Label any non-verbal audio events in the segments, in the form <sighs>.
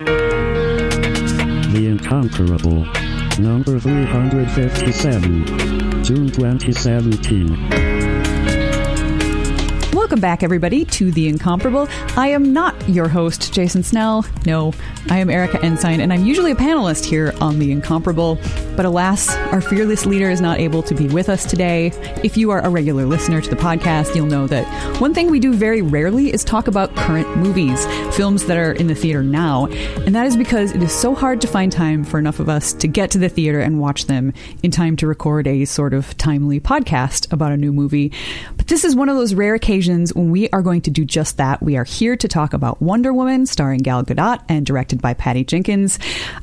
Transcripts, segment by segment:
The Incomparable. Number 357. June 2017. Welcome back, everybody, to The Incomparable. I am not your host, Jason Snell. No, I am Erika Ensign, and I'm usually a panelist here on The Incomparable. But alas, our fearless leader is not able to be with us today. If you are a regular listener to the podcast, you'll know that one thing we do very rarely is talk about current movies, films that are in the theater now. And that is because it is so hard to find time for enough of us to get to the theater and watch them in time to record a sort of timely podcast about a new movie. But this is one of those rare occasions when we are going to do just that. We are here to talk about Wonder Woman, starring Gal Gadot and directed by Patty Jenkins.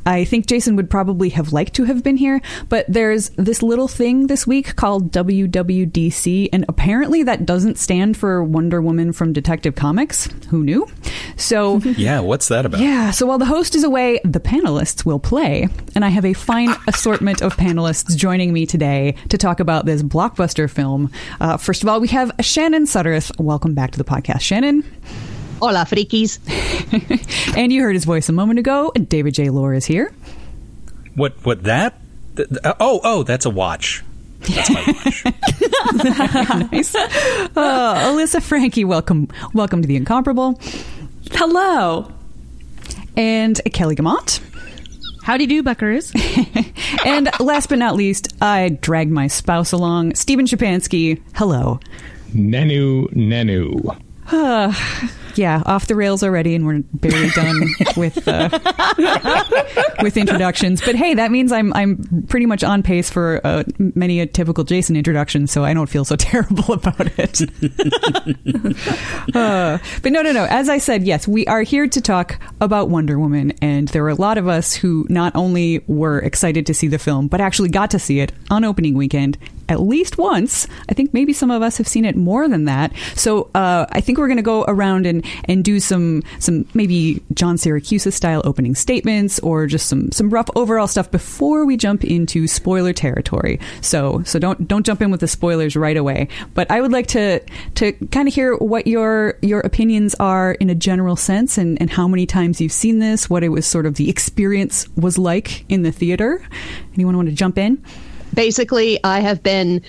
I think Jason would probably have liked to have been here, but there's this little thing this week called WWDC, and apparently that doesn't stand for Wonder Woman from Detective Comics. Who knew? So, <laughs> Yeah, what's that about? yeah, so while the host is away, the panelists will play. And I have a fine <laughs> assortment of panelists joining me today to talk about this blockbuster film. Uh, first of all, we have Shannon Sutlief. Welcome back to the podcast, Shannon. Hola, frikis. <laughs> And you heard his voice a moment ago. David J. Loehr is here. What? What? That? Th- th- oh, oh, that's a watch. That's my watch. <laughs> nice. Uh, Alyssa Franke, welcome, welcome to the Incomparable. Hello. And Kelly Guimont. Howdy do, you do, buckers. <laughs> And last but not least, I dragged my spouse along, Steven Schapansky. Hello. Nenu Nenu. <sighs> Yeah, off the rails already, and we're barely done <laughs> with uh, with introductions. But hey, that means I'm I'm pretty much on pace for uh, many a typical Jason introduction, so I don't feel so <laughs> terrible about it. <laughs> Uh, but no, no, no. As I said, yes, we are here to talk about Wonder Woman, and there are a lot of us who not only were excited to see the film, but actually got to see it on opening weekend at least once. I think maybe some of us have seen it more than that. So uh, I think we're going to go around and, and do some some maybe John Siracusa style opening statements or just some some rough overall stuff before we jump into spoiler territory. So so don't don't jump in with the spoilers right away. But I would like to to kind of hear what your your opinions are in a general sense and, and how many times you've seen this, what it was sort of the experience was like in the theater. Anyone want to jump in? Basically, I have been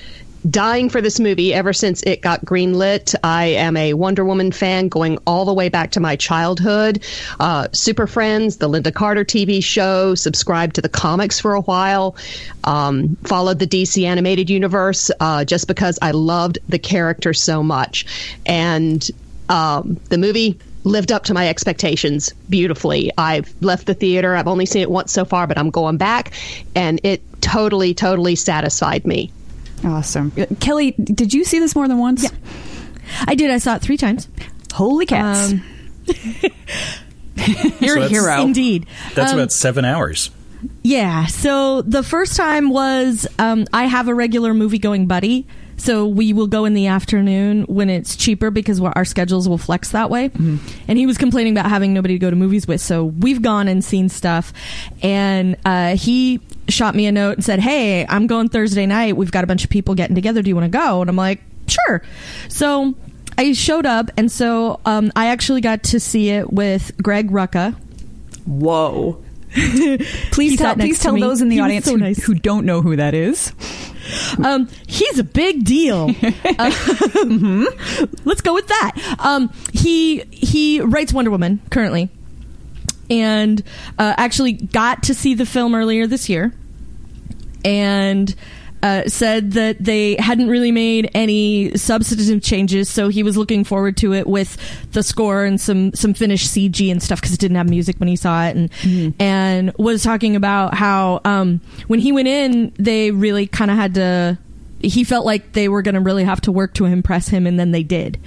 dying for this movie ever since it got greenlit. I am a Wonder Woman fan going all the way back to my childhood. Uh, Super Friends, the Lynda Carter TV show, subscribed to the comics for a while, um, followed the DC animated universe uh, just because I loved the character so much. And um, the movie lived up to my expectations beautifully. I've left the theater. I've only seen it once so far, but I'm going back, and it totally, totally satisfied me. Awesome. Uh, Kelly, did you see this more than once? Yeah. I did. I saw it three times. Holy cats. Um, <laughs> You're So a hero. Indeed. That's Um, about seven hours. Yeah. So the first time was um, I have a regular movie going buddy. So we will go in the afternoon when it's cheaper because our schedules will flex that way. And he was complaining about having nobody to go to movies with. So we've gone and seen stuff. And uh, he shot me a note and said, Hey, I'm going Thursday night. We've got a bunch of people getting together. Do you want to go? And I'm like, Sure. So I showed up. And so um, I actually got to see it with Greg Rucka. Whoa. <laughs> Please He tell, please tell those in the He audience so who, nice. who don't know who that is. Um, he's a big deal. <laughs> Uh, Let's go with that. Um, he he writes Wonder Woman currently, and uh, actually got to see the film earlier this year, and. Uh, said that they hadn't really made any substantive changes, so he was looking forward to it with the score and some some finished CG and stuff because it didn't have music when he saw it, and and was talking about how um, when he went in, they really kind of had to he felt like they were going to really have to work to impress him and then they did.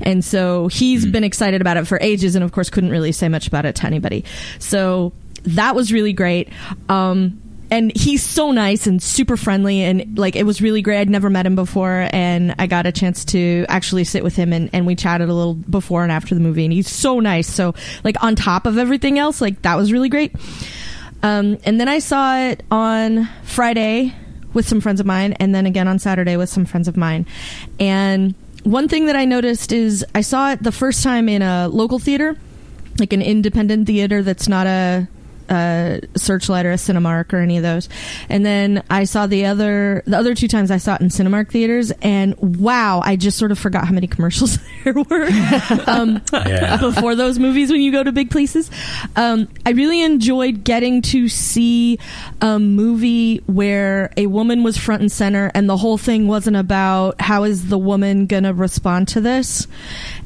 And so he's been excited about it for ages and of course couldn't really say much about it to anybody. So that was really great. Um and he's so nice and super friendly and like it was really great. I'd never met him before and i got a chance to actually sit with him and, and we chatted a little before and after the movie and he's so nice. So like on top of everything else like that was really great. Um, and then I saw it on Friday with some friends of mine, and then again on Saturday with some friends of mine. And one thing that I noticed is I saw it the first time in a local theater, like an independent theater that's not a a Searchlight or a Cinemark or any of those. And then I saw the other the other two times I saw it in Cinemark theaters, and wow, I just sort of forgot how many commercials <laughs> there were um, Yeah. before those movies when you go to big places. Um, I really enjoyed getting to see a movie where a woman was front and center, and the whole thing wasn't about how is the woman gonna respond to this.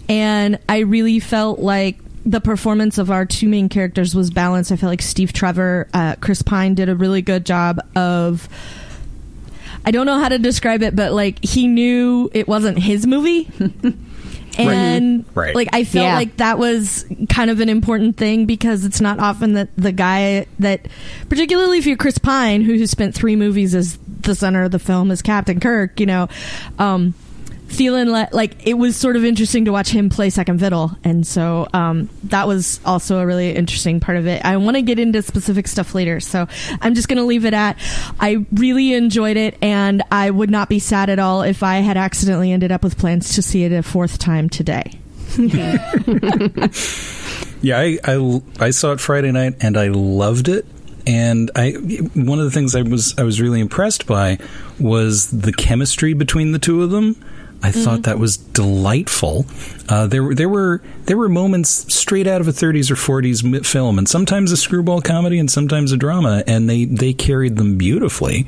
And I really felt like the performance of our two main characters was balanced. I felt like Steve Trevor, uh, Chris Pine did a really good job of. I don't know how to describe it, but like he knew it wasn't his movie. <laughs> And Right. like I felt Yeah. like that was kind of an important thing because it's not often that the guy that particularly if you're Chris Pine who, who spent three movies as the center of the film as Captain Kirk, you know, um like like it was sort of interesting to watch him play second fiddle and so um that was also a really interesting part of it i want to get into specific stuff later so i'm just going to leave it at i really enjoyed it and i would not be sad at all if i had accidentally ended up with plans to see it a fourth time today <laughs> Yeah, I, I, I saw it Friday night and I loved it. And I one of the things I was I was really impressed by was the chemistry between the two of them. I thought that was delightful. Uh, there were there were there were moments straight out of a 30s or 40s film, and sometimes a screwball comedy, and sometimes a drama, and they they carried them beautifully.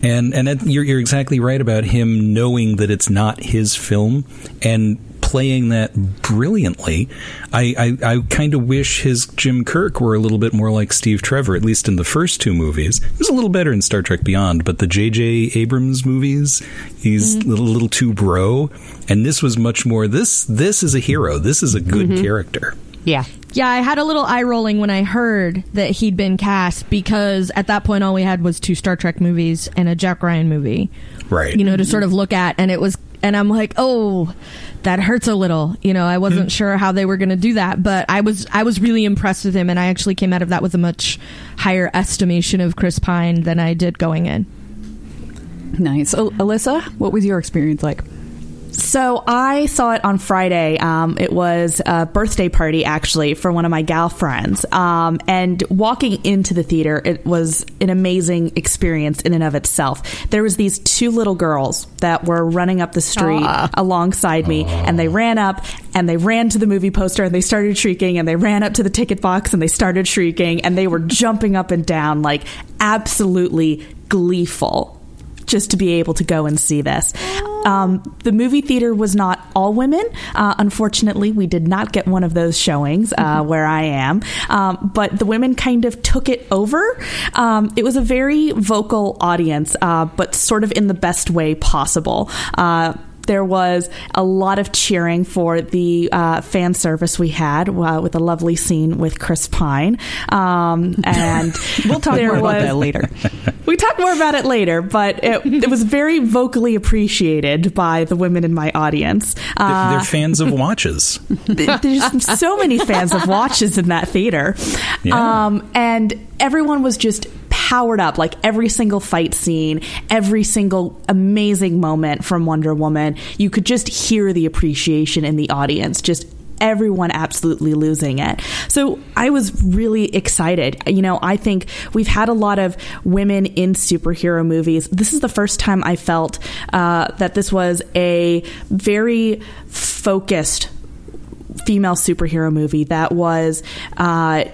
And and you're you're exactly right about him knowing that it's not his film and playing that brilliantly. I, I, I kind of wish his Jim Kirk were a little bit more like Steve Trevor, at least in the first two movies. He was a little better in Star Trek Beyond, but the J.J. Abrams movies, he's a little, little too bro. And this was much more. This this is a hero. This is a good mm-hmm. character. Yeah. yeah i had a little eye rolling when i heard that he'd been cast because at that point all we had was two star trek movies and a jack ryan movie Right. you know, to sort of look at. And it was, and I'm like, oh, that hurts a little. You know, I wasn't mm-hmm. sure how they were going to do that, but I was, I was really impressed with him, and I actually came out of that with a much higher estimation of Chris Pine than I did going in. Nice. Al- Alyssa, what was your experience like? So I saw it on Friday. Um, it was a birthday party actually for one of my gal friends. Um, and walking into the theater, it was an amazing experience in and of itself. There was these two little girls that were running up the street alongside me, and they ran up and they ran to the movie poster and they started shrieking, and they ran up to the ticket box and they started shrieking, and they were jumping up and down like absolutely gleeful just to be able to go and see this. Um, the movie theater was not all women. Uh, unfortunately, we did not get one of those showings uh, where I am. Um, but the women kind of took it over. Um, it was a very vocal audience, uh, but sort of in the best way possible. There was a lot of cheering for the uh, fan service we had uh, with a lovely scene with Chris Pine. Um, and <laughs> We'll talk more about was- that later. <laughs> we talk more about it later, but it, it was very vocally appreciated by the women in my audience. They're- Uh, They're fans of <laughs> watches. there's so many fans of watches in that theater. Yeah. Um, and everyone was just powered up like every single fight scene every single amazing moment from wonder woman you could just hear the appreciation in the audience just everyone absolutely losing it. So I was really excited. You know, I think we've had a lot of women in superhero movies. This is the first time I felt uh, that this was a very focused female superhero movie that was uh,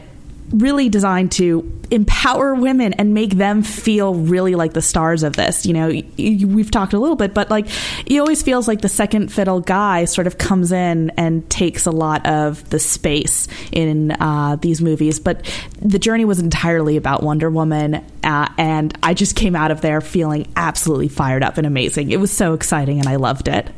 really designed to empower women and make them feel really like the stars of this. You know, y- y- we've talked a little bit, but like, it always feels like the second fiddle guy sort of comes in and takes a lot of the space in uh, these movies. But the journey was entirely about Wonder Woman, uh, and I just came out of there feeling absolutely fired up and amazing. It was so exciting, and I loved it.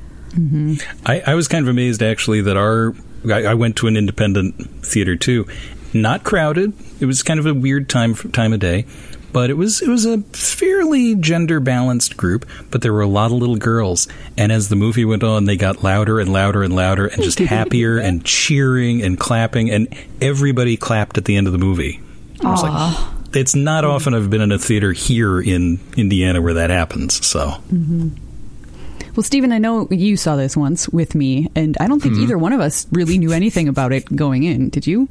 I, I was kind of amazed actually that our I, I went to an independent theater too, not crowded. It was kind of a weird time time of day, but it was it was a fairly gender balanced group. But there were a lot of little girls, and as the movie went on, they got louder and louder and louder, and just <laughs> happier and cheering and clapping, and everybody clapped at the end of the movie. I was like, it's not often I've been in a theater here in Indiana where that happens. So Well, Steven, I know you saw this once with me, and I don't think Hmm. either one of us really knew anything about it going in. Did you?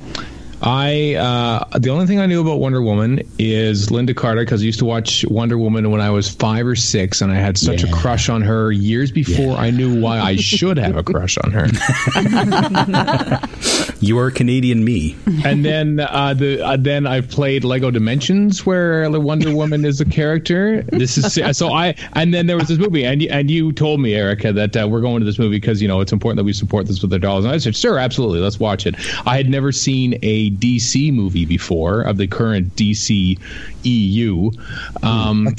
I uh, the only thing I knew about Wonder Woman is Lynda Carter because I used to watch Wonder Woman when I was five or six, and I had such a crush on her years before I knew why I should have a crush on her. <laughs> You are Canadian me. and then uh, the uh, then I've played Lego Dimensions where Wonder Woman is a character. This is so I and then there was this movie and you, and you told me Erika that uh, we're going to this movie because you know it's important that we support this with our dollars. And I said sure, absolutely, let's watch it. I had never seen a DC movie before of the current DC EU. Um,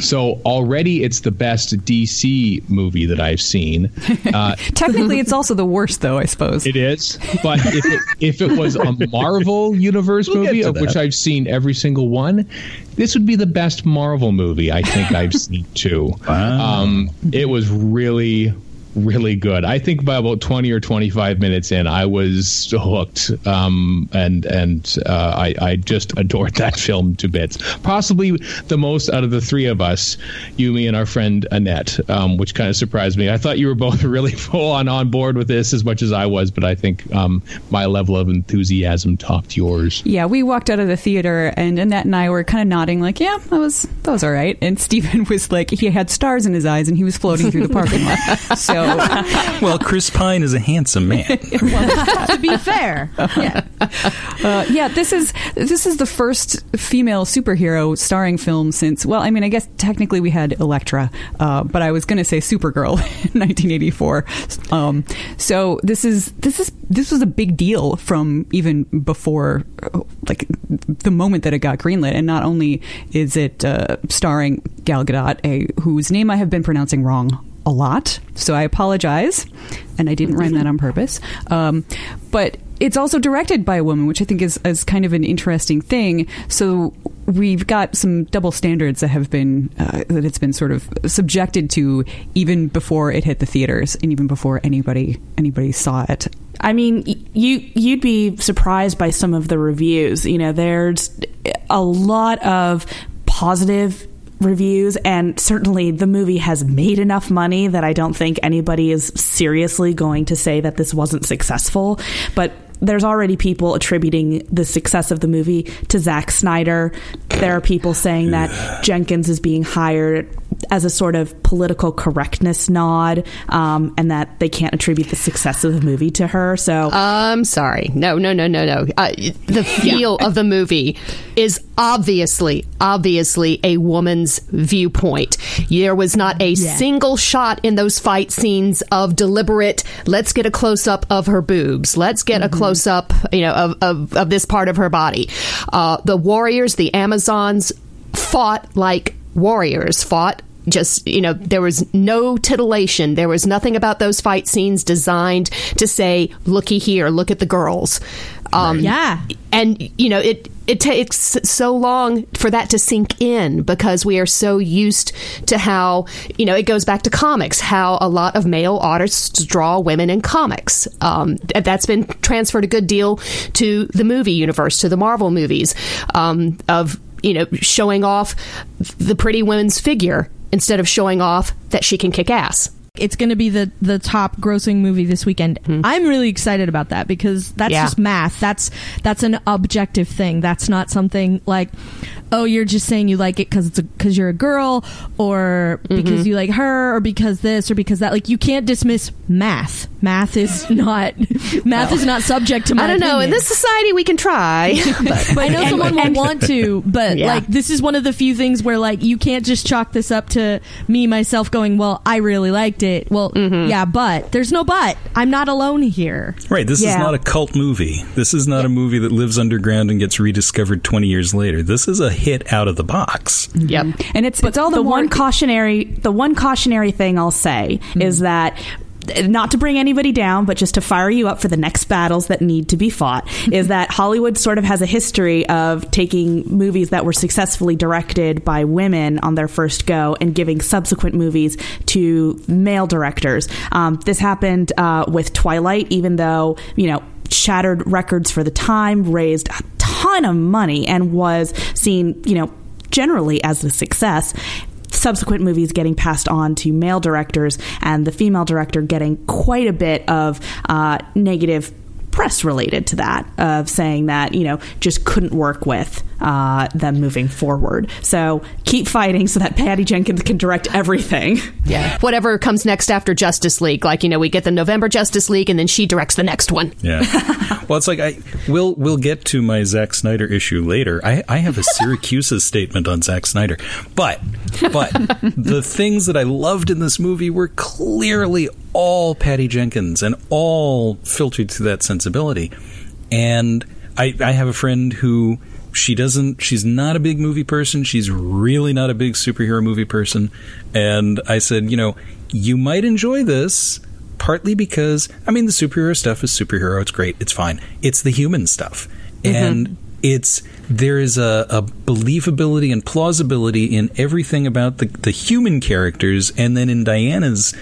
so already it's the best DC movie that I've seen. <laughs> Uh, Technically, it's also the worst, though. I suppose. it is, but if it, if it was a Marvel Universe We'll get movie, to of which. I've seen every single one, this would be the best Marvel movie I think I've seen too. <laughs> Wow. Um, it was really, really good. I think by about twenty or twenty five minutes in, I was hooked, um, and and uh, I I just <laughs> adored that film to bits. Possibly the most out of the three of us, you, me, and our friend Annette, um, which kind of surprised me. I thought you were both <laughs> really full on on board with this as much as I was, but I think um, my level of enthusiasm topped yours. Yeah, we walked out of the theater, and Annette and I were kind of nodding, like, "Yeah, that was that was all right." And <laughs> Steven was like, he had stars in his eyes, and he was floating through the parking lot. So, <laughs> Well, Chris Pine is a handsome man. <laughs> to be fair, yeah. uh, yeah, this is this is the first female superhero starring film since. Well, I mean, I guess technically we had Elektra, uh, but I was going to say Supergirl <laughs> in 1984. Um, so this is this is this was a big deal from even before, uh, like the moment that it got greenlit. And not only is it uh, starring Gal Gadot, a whose name I have been pronouncing wrong a lot, so I apologize, and I didn't rhyme that on purpose. Um, but it's also directed by a woman, which I think is, is kind of an interesting thing. So we've got some double standards that have been uh, that it's been sort of subjected to even before it hit the theaters, and even before anybody anybody saw it. I mean, you you'd be surprised by some of the reviews. You know, there's a lot of positive reviews and certainly the movie has made enough money that I don't think anybody is seriously going to say that this wasn't successful, but there's already people attributing the success of the movie to Zack Snyder. There are people saying that Jenkins is being hired as a sort of political correctness nod, um, and that they can't attribute the success of the movie to her. So I'm sorry. No, no, no, no, no. Uh, the <laughs> feel of the movie is obviously, obviously a woman's viewpoint. There was not a single shot in those fight scenes of deliberate, let's get a close up of her boobs. Let's get a close up, you know, of, of, of this part of her body. Uh, the warriors, the Amazons, fought like warriors, fought just you know there was no titillation. There was nothing about those fight scenes designed to say looky here look at the girls. Um Yeah. and you know it it takes so long for that to sink in because we are so used to how you know it goes back to comics how a lot of male artists draw women in comics. Um, that's been transferred a good deal to the movie universe to the marvel movies um, of you know showing off the pretty woman's figure instead of showing off that she can kick ass It's going to be the the top grossing movie this weekend. Hmm. I'm really excited about that because that's Yeah. just math. That's that's an objective thing. That's not something like oh you're just saying you like it because it's because you're a girl or mm-hmm. because you like her or because this or because that. Like you can't dismiss math. Math is <laughs> not math is not subject to my i don't know in this society we can try <laughs> <laughs> but I know someone will want to, but Yeah. like this is one of the few things where like you can't just chalk this up to me myself going, well, I really liked it. Well, mm-hmm. yeah, but there's no but. I'm not alone here. Right. This is not a cult movie. This is not a movie that lives underground and gets rediscovered 20 years later. This is a hit out of the box. yep And it's it's all the, the more one cautionary the one cautionary thing I'll say is that not to bring anybody down, but just to fire you up for the next battles that need to be fought, is that Hollywood sort of has a history of taking movies that were successfully directed by women on their first go and giving subsequent movies to male directors. Um, this happened uh, with Twilight, even though, you know, shattered records for the time, raised a ton of money, and was seen, you know, generally as a success. Subsequent movies getting passed on to male directors, and the female director getting quite a bit of uh, negative press related to that of saying that you know just couldn't work with uh, them moving forward. So keep fighting so that Patty Jenkins can direct everything. Yeah. Whatever comes next after Justice League, like you know, we get the November Justice League, and then she directs the next one. Yeah. <laughs> well, it's like I we'll we'll get to my Zack Snyder issue later. I I have a Siracusa statement on Zack Snyder, but but the things that I loved in this movie were clearly all Patty Jenkins and all filtered through that sensibility. And I I have a friend who she doesn't she's not a big movie person. She's really not a big superhero movie person. And i said you know you might enjoy this partly because i mean the superhero stuff is superhero. It's great. It's fine. It's the human stuff. Mm-hmm. And it's there is a, a believability and plausibility in everything about the, the human characters. And then in diana's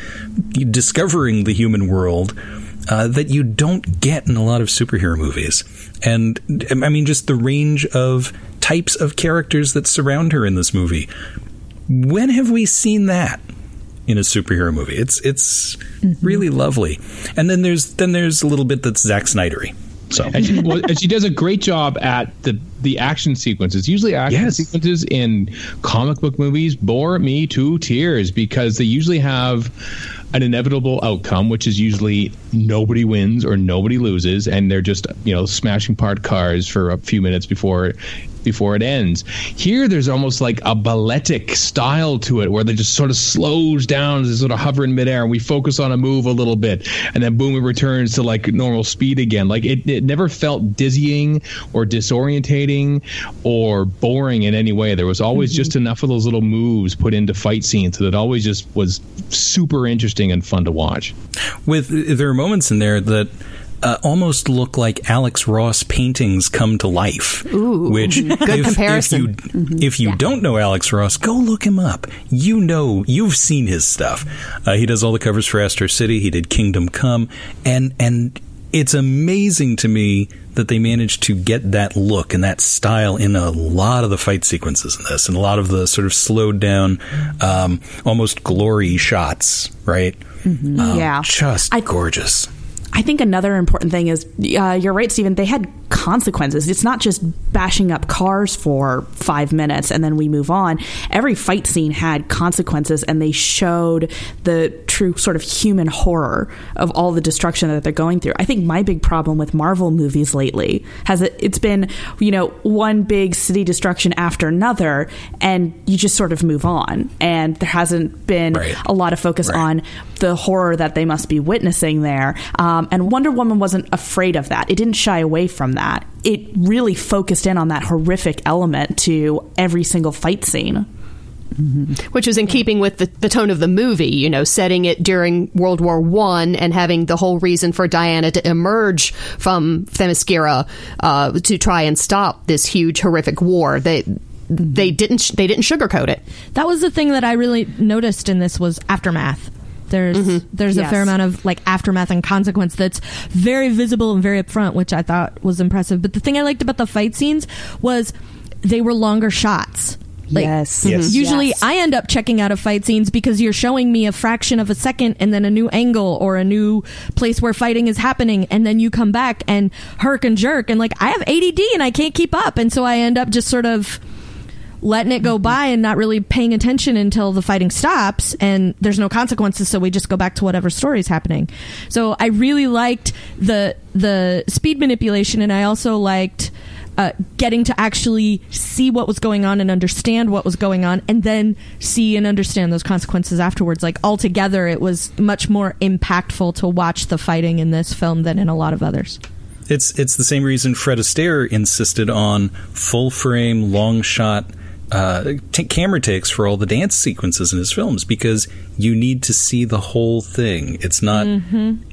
discovering the human world uh, that you don't get in a lot of superhero movies. And I mean, just the range of types of characters that surround her in this movie. When have we seen that in a superhero movie? It's it's really lovely. And then there's then there's a little bit that's Zack Snydery. So and she, well, and she does a great job at the the action sequences. Usually, action Yes. sequences in comic book movies bore me to tears because they usually have an inevitable outcome, which is usually nobody wins or nobody loses, and they're just you know smashing apart cars for a few minutes before before it ends. Here, there's almost like a balletic style to it, where they just sort of slows down, they sort of hover in midair, and we focus on a move a little bit, and then boom, it returns to like normal speed again. Like it, it never felt dizzying or disorientating or boring in any way. There was always mm-hmm. just enough of those little moves put into fight scenes that it always just was super interesting and fun to watch. with there are moments in there that uh, almost look like Alex Ross paintings come to life. Ooh, which <laughs> good if, comparison. If you, if you don't know Alex Ross, go look him up. You know, you've seen his stuff. Uh, he does all the covers for Astro City. He did Kingdom Come, and and it's amazing to me that they managed to get that look and that style in a lot of the fight sequences in this, and a lot of the sort of slowed down, um, almost glory shots. Right? Um, Yeah. just I- gorgeous. I think another important thing is uh, you're right, Steven. They had consequences. It's not just bashing up cars for five minutes and then we move on. Every fight scene had consequences, and they showed the true sort of human horror of all the destruction that they're going through. I think my big problem with Marvel movies lately has it, it's been you know one big city destruction after another, and you just sort of move on, and there hasn't been Right. a lot of focus Right. on the horror that they must be witnessing there. Um, Um, and Wonder Woman wasn't afraid of that. It didn't shy away from that. It really focused in on that horrific element to every single fight scene. Mm-hmm. which was in keeping with the, the tone of the movie, you know, setting it during World War One and having the whole reason for Diana to emerge from Themyscira uh, to try and stop this huge horrific war. They mm-hmm. they didn't they didn't sugarcoat it. That was the thing that I really noticed in this was aftermath. There's mm-hmm. there's a fair amount of like aftermath and consequence that's very visible and very upfront, which I thought was impressive. But the thing I liked about the fight scenes was they were longer shots. Like, Yes. Yes. Mm-hmm. Usually, Yes. I end up checking out of fight scenes because you're showing me a fraction of a second and then a new angle or a new place where fighting is happening, and then you come back and herk and jerk, and like I have ADD and I can't keep up, and so I end up just sort of letting it go by and not really paying attention until the fighting stops and there's no consequences so we just go back to whatever story is happening. So i really liked the the speed manipulation and i also liked uh, getting to actually see what was going on and understand what was going on and then see and understand those consequences afterwards. Like altogether it was much more impactful to watch the fighting in this film than in a lot of others. It's it's the same reason Fred Astaire insisted on full frame, long shot uh, t- camera takes for all the dance sequences in his films because you need to see the whole thing. It's not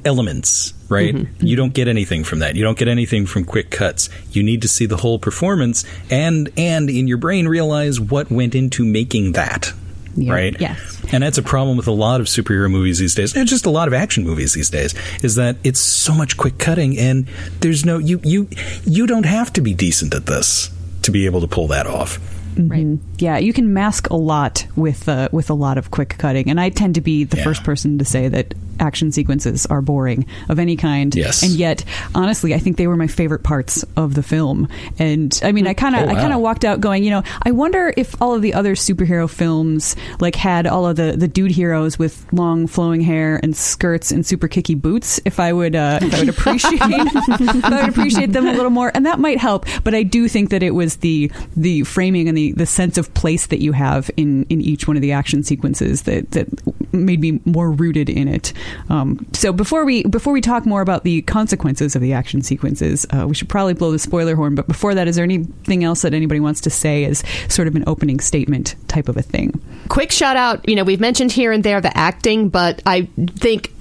elements, right? You don't get anything from that. You don't get anything from quick cuts. You need to see the whole performance and and in your brain realize what went into making that. Right. Yes. And that's a problem with a lot of superhero movies these days, and just a lot of action movies these days, is that it's so much quick cutting, and there's no you you you don't have to be decent at this to be able to pull that off. Right. Yeah, you can mask a lot with uh, with a lot of quick cutting, and I tend to be the Yeah. first person to say that action sequences are boring of any kind. Yes. and yet, honestly, I think they were my favorite parts of the film. And I mean, I kind of Oh, I kind of walked out going, you know, I wonder if all of the other superhero films like had all of the the dude heroes with long flowing hair and skirts and super kicky boots. If I would, uh, if I would appreciate, <laughs> if I would appreciate them a little more, and that might help. But I do think that it was the the framing and the, the sense of place that you have in, in each one of the action sequences that, that made me more rooted in it. Um, so before we before we talk more about the consequences of the action sequences, uh, we should probably blow the spoiler horn. But before that, is there anything else that anybody wants to say as sort of an opening statement type of a thing? quick shout out. You know, we've mentioned here and there the acting, but I think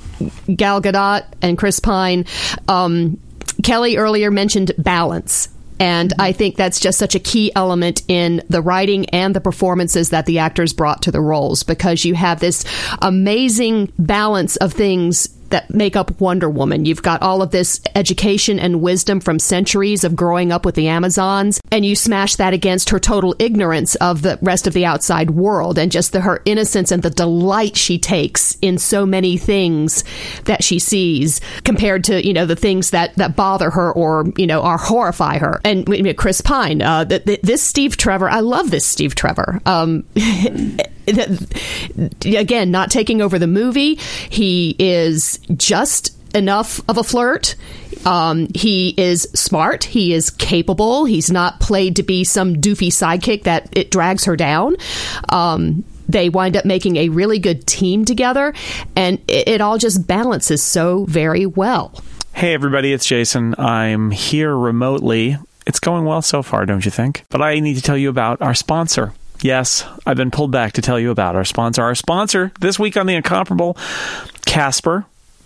Gal Gadot and Chris Pine. Um, Kelly earlier mentioned balance. And I think that's just such a key element in the writing and the performances that the actors brought to the roles because you have this amazing balance of things that make up Wonder Woman. You've got all of this education and wisdom from centuries of growing up with the Amazons, and you smash that against her total ignorance of the rest of the outside world and just the, her innocence and the delight she takes in so many things that she sees compared to, you know, the things that, that bother her or, you know, or horrify her. And Chris Pine, uh, th- th- this Steve Trevor, I love this Steve Trevor. Um, <laughs> <laughs> again, not taking over the movie. He is just enough of a flirt. Um, he is smart. He is capable. He's not played to be some doofy sidekick that it drags her down. Um, they wind up making a really good team together, and it, it all just balances so very well. Hey, everybody, it's Jason. I'm here remotely. It's going well so far, don't you think? But I need to tell you about our sponsor. Yes, I've been pulled back to tell you about our sponsor. Our sponsor this week on The Incomparable, Casper.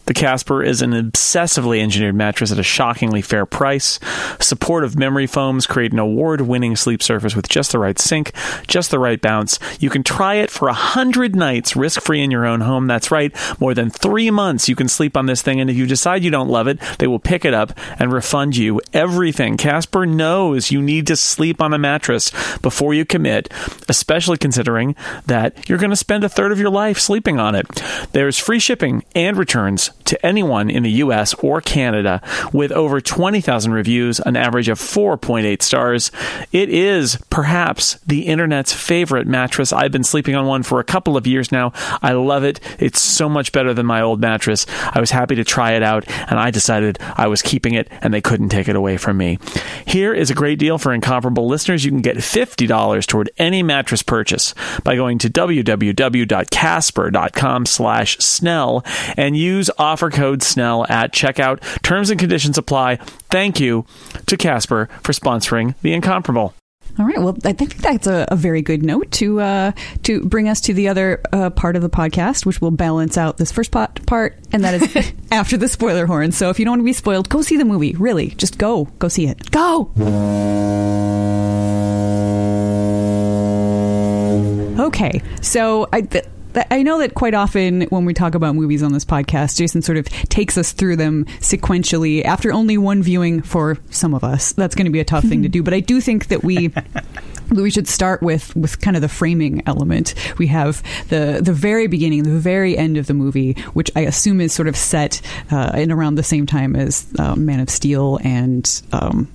The Casper is an obsessively engineered mattress at a shockingly fair price. Supportive memory foams create an award winning sleep surface with just the right sink, just the right bounce. You can try it for a hundred nights risk free in your own home. That's right, more than three months you can sleep on this thing. And if you decide you don't love it, they will pick it up and refund you everything. Casper knows you need to sleep on a mattress before you commit, especially considering that you're going to spend a third of your life sleeping on it. There's free shipping and returns to anyone in the US or Canada with over 20,000 reviews, an average of 4.8 stars. It is perhaps the internet's favorite mattress. I've been sleeping on one for a couple of years now. I love it. It's so much better than my old mattress. I was happy to try it out and I decided I was keeping it and they couldn't take it away from me. Here is a great deal for incomparable listeners. You can get $50 toward any mattress purchase by going to www.casper.com slash snell and use offer code snell at checkout. Terms and conditions apply. Thank you to Casper for sponsoring The Incomparable. All right. Well, I think that's a, a very good note to uh, to bring us to the other uh, part of the podcast, which will balance out this first pot, part, and that is <laughs> after the spoiler horn. So if you don't want to be spoiled, go see the movie. Really, just go, go see it. Go. Okay. So I. Th- th- I know that quite often when we talk about movies on this podcast, Jason sort of takes us through them sequentially after only one viewing for some of us. That's going to be a tough thing to <laughs> do, but I do think that we we should start with with kind of the framing element. We have the the very beginning, the very end of the movie, which I assume is sort of set uh, in around the same time as uh, Man of Steel and. Um,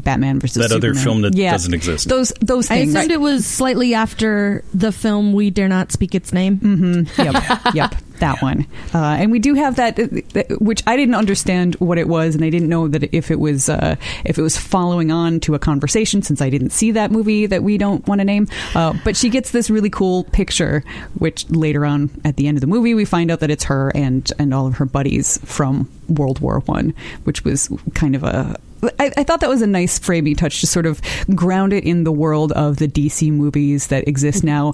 Batman versus That other film that yeah, doesn't exist. Those those I things. assumed it was slightly after the film We Dare Not Speak Its Name. <laughs> yep, yep, that one. Uh, and we do have that, uh, which I didn't understand what it was, and I didn't know that if it was uh, if it was following on to a conversation, since I didn't see that movie that we don't want to name. Uh, but she gets this really cool picture, which later on at the end of the movie we find out that it's her and and all of her buddies from World War One, which was kind of a I, I thought that was a nice framing touch to sort of ground it in the world of the DC movies that exist mm-hmm. now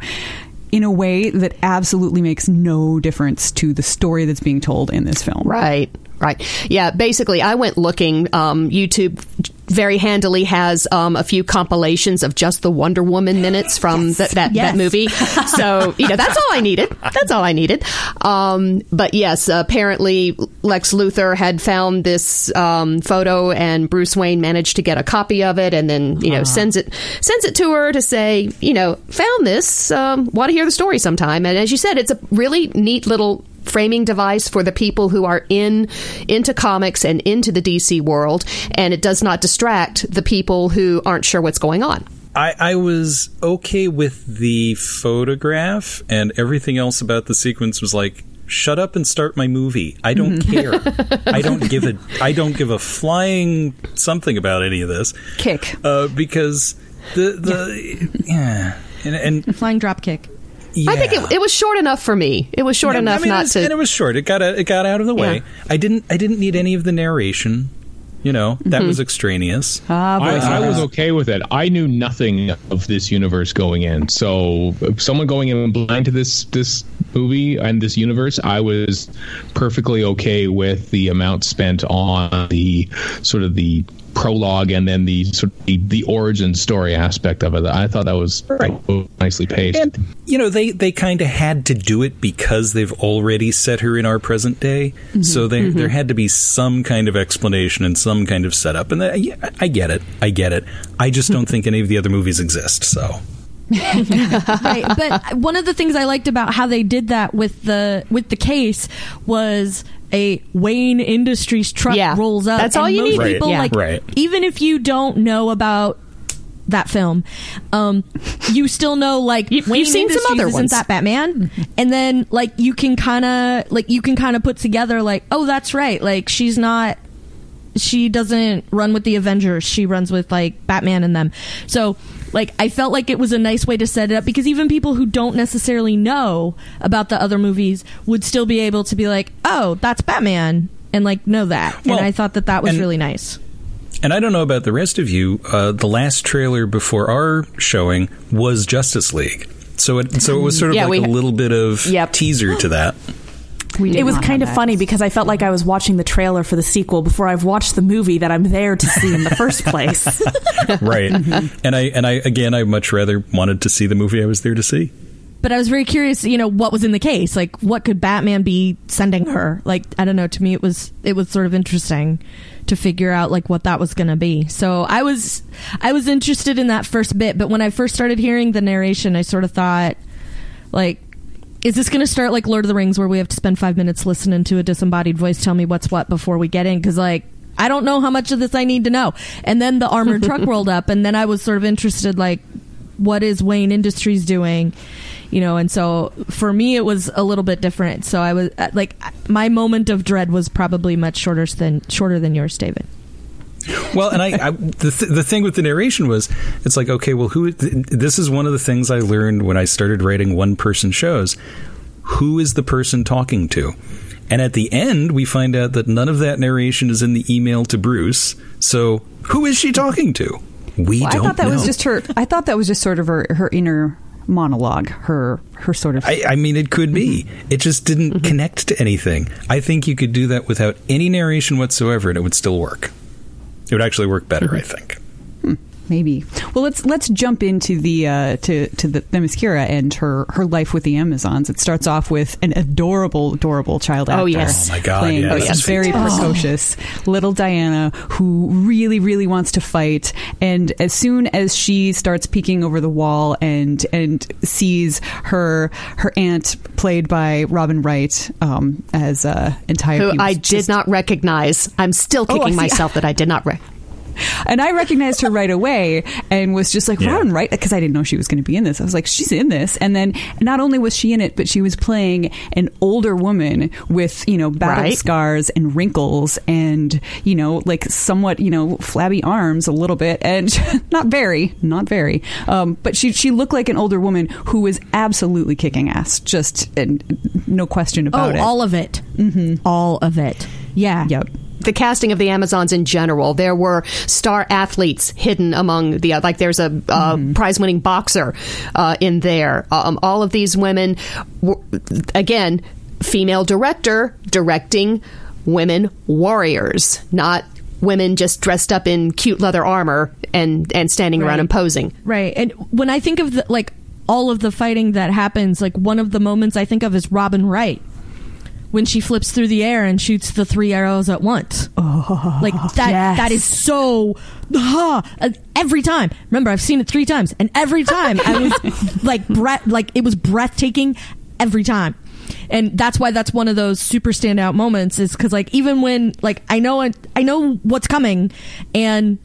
in a way that absolutely makes no difference to the story that's being told in this film. Right, Right. Yeah. Basically, I went looking. Um, YouTube very handily has um, a few compilations of just the Wonder Woman minutes from <gasps> th- that Yes. that movie. <laughs> So you know that's all I needed. That's all I needed. Um, but yes, apparently Lex Luthor had found this um, photo, and Bruce Wayne managed to get a copy of it, and then you know sends it sends it to her to say, you know, found this. Um, Want to hear the story sometime? And as you said, it's a really neat little framing device for the people who are in into comics and into the DC world, and it does not distract the people who aren't sure what's going on. I, I was okay with the photograph, and everything else about the sequence was like, "Shut up and start my movie." I don't <laughs> care. I don't give a. I don't give a flying something about any of this Kick. uh, because the the <laughs> yeah, and, and Flying drop kick. Yeah. I think it, it was short enough for me. It was short Yeah, enough I mean, it not was- to. and it was short. It got a, it got out of the way. Yeah. I didn't I didn't need any of the narration. You know that was extraneous. Ah, I, I was okay with it. I knew nothing of this universe going in, so someone going in blind to this this movie and this universe, I was perfectly okay with the amount spent on the sort of the prologue and then the sort of the, the origin story aspect of it. I thought that was nicely paced. And you know they they kind of had to do it because they've already set her in our present day. Mm-hmm. So there there had to be some kind of explanation and some kind of setup. And that, yeah, I get it. I get it. I just don't <laughs> think any of the other movies exist. So <laughs> right but one of the things i liked about how they did that with the with the case was a wayne industries truck Yeah, rolls up that's all you most need. Right, people yeah. like right. even if you don't know about that film um you still know like You- you've wayne seen some industries other isn't ones. that batman and then like you can kind of like you can kind of put together like oh that's right like she's not she doesn't run with the Avengers. She runs with like Batman and them. So, like, I felt like it was a nice way to set it up because even people who don't necessarily know about the other movies would still be able to be like, oh, that's Batman, and like know that. Well, and I thought that that was and- really nice. And I don't know about the rest of you. Uh, the last trailer before our showing was Justice League. So it so it was sort of Yeah, like we- a little bit of Yep. teaser to that. We did It was kind of that. funny because I felt like I was watching the trailer for the sequel before I've watched the movie that I'm there to see in the first <laughs> place. <laughs> right. Mm-hmm. And I and I again I much rather wanted to see the movie I was there to see. But I was very curious, you know, what was in the case? Like, what could Batman be sending her? Like, I don't know. To me, it was it was sort of interesting to figure out like what that was going to be. So I was I was interested in that first bit, but when I first started hearing the narration, I sort of thought, like, is this going to start like Lord of the Rings, where we have to spend five minutes listening to a disembodied voice tell me what's what before we get in? Because like. I don't know how much of this I need to know. And then the armored truck <laughs> rolled up, and then I was sort of interested, like, what is Wayne Industries doing? You know, and so for me, it was a little bit different. So I was uh, like, my moment of dread was probably much shorter than shorter than yours, David. Well, and I, I the th- the thing with the narration was, it's like okay, well, who? Th- this is one of the things I learned when I started writing one person shows. Who is the person talking to? And at the end, we find out that none of that narration is in the email to Bruce. So, who is she talking to? We Well, don't I thought that know. was just her. I thought that was just sort of her, her inner monologue. Her her sort of. I, I mean, it could be. Mm-hmm. It just didn't mm-hmm. connect to anything. I think you could do that without any narration whatsoever, and it would still work. It would actually work better, I think. Maybe. Well, let's let's jump into the uh, to to the, the Themyscira and her her life with the Amazons. It starts off with an adorable, adorable child actor. Oh, yes. Oh, my God, playing yes. this Oh, yes. very precocious little Diana who really, really wants to fight. And as soon as she starts peeking over the wall and and sees her her aunt played by Robin Wright um, as uh, Antiope who I did not recognize. I'm still Oh, kicking see. myself that I did not. Re- And I recognized her right away and was just like, Yeah. Robin Wright, because I didn't know she was going to be in this. I was like, she's in this. And then not only was she in it, but she was playing an older woman with, you know, battle Right. scars and wrinkles and, you know, like somewhat, you know, flabby arms a little bit. And <laughs> not very, not very. Um, but she, she looked like an older woman who was absolutely kicking ass. Just, and no question Oh, about it. all of it. Mm-hmm. All of it. Yeah. Yep. The casting of the Amazons in general. There were star athletes hidden among the like. There's a uh, prize-winning boxer uh, in there. Um, all of these women, were, again, female director directing women warriors, not women just dressed up in cute leather armor and and standing around Right. and posing. Right. And when I think of the, like all of the fighting that happens, like one of the moments I think of is Robin Wright when she flips through the air and shoots the three arrows at once. Oh, like that. yes. That is so. uh, every time. Remember, I've seen it three times, and every time I was <laughs> like breath, like it was breathtaking every time. And that's why that's one of those super standout moments is because like even when like I know it, I know what's coming, and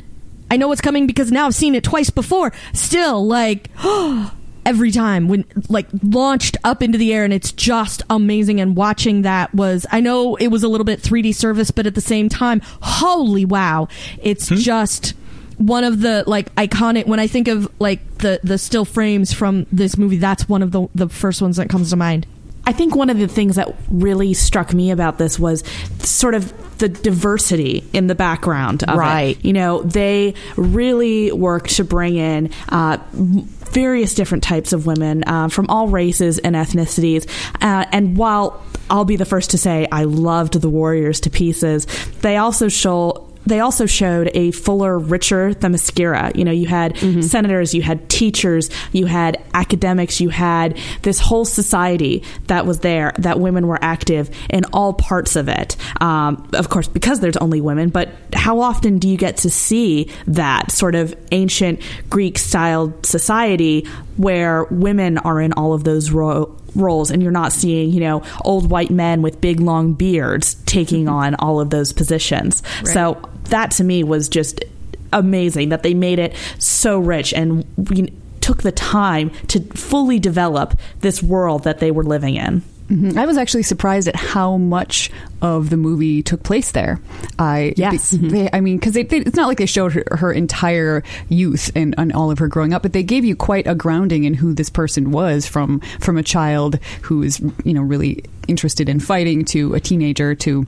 I know what's coming because now I've seen it twice before. Still, like <gasps> every time when like launched up into the air, and it's just amazing. And watching that was, I know it was a little bit 3D service, but at the same time, holy wow, it's just one of the like iconic. When I think of like the the still frames from this movie, that's one of the the first ones that comes to mind. I think one of the things that really struck me about this was sort of the diversity in the background of Right. it. You know, they really worked to bring in uh, m- various different types of women uh, from all races and ethnicities. Uh, and while I'll be the first to say I loved the Warriors to pieces, they also show they also showed a fuller, richer Themyscira. You know, you had senators, you had teachers, you had academics, you had this whole society that was there, that women were active in all parts of it. Um, of course, because there's only women, but how often do you get to see that sort of ancient Greek styled society where women are in all of those ro- roles and you're not seeing, you know, old white men with big long beards taking on all of those positions. So that to me was just amazing that they made it so rich and we took the time to fully develop this world that they were living in. Mhm. I was actually surprised at how much of the movie took place there. I Yes. they- they- I mean, because it's not like they showed her, her entire youth and, and all of her growing up, but they gave you quite a grounding in who this person was from from a child who is you know really interested in fighting to a teenager to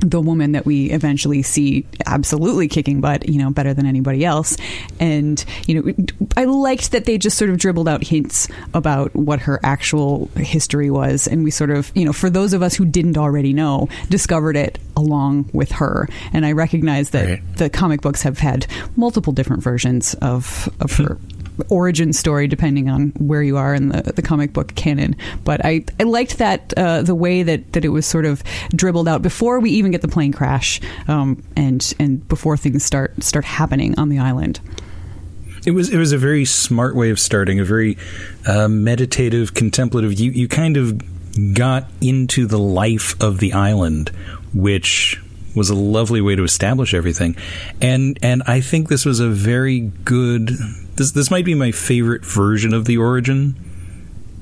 the woman that we eventually see absolutely kicking butt, you know, better than anybody else. And, you know, I liked that they just sort of dribbled out hints about what her actual history was. And we sort of, you know, for those of us who didn't already know, discovered it along with her. And I recognize that Right. the comic books have had multiple different versions of, of her origin story depending on where you are in the, the comic book canon but I, I liked that uh, the way that, that it was sort of dribbled out before we even get the plane crash um, and and before things start start happening on the island It was it was a very smart way of starting, a very uh, meditative, contemplative. You you kind of got into the life of the island, which was a lovely way to establish everything, and and I think this was a very good. This this might be my favorite version of the origin.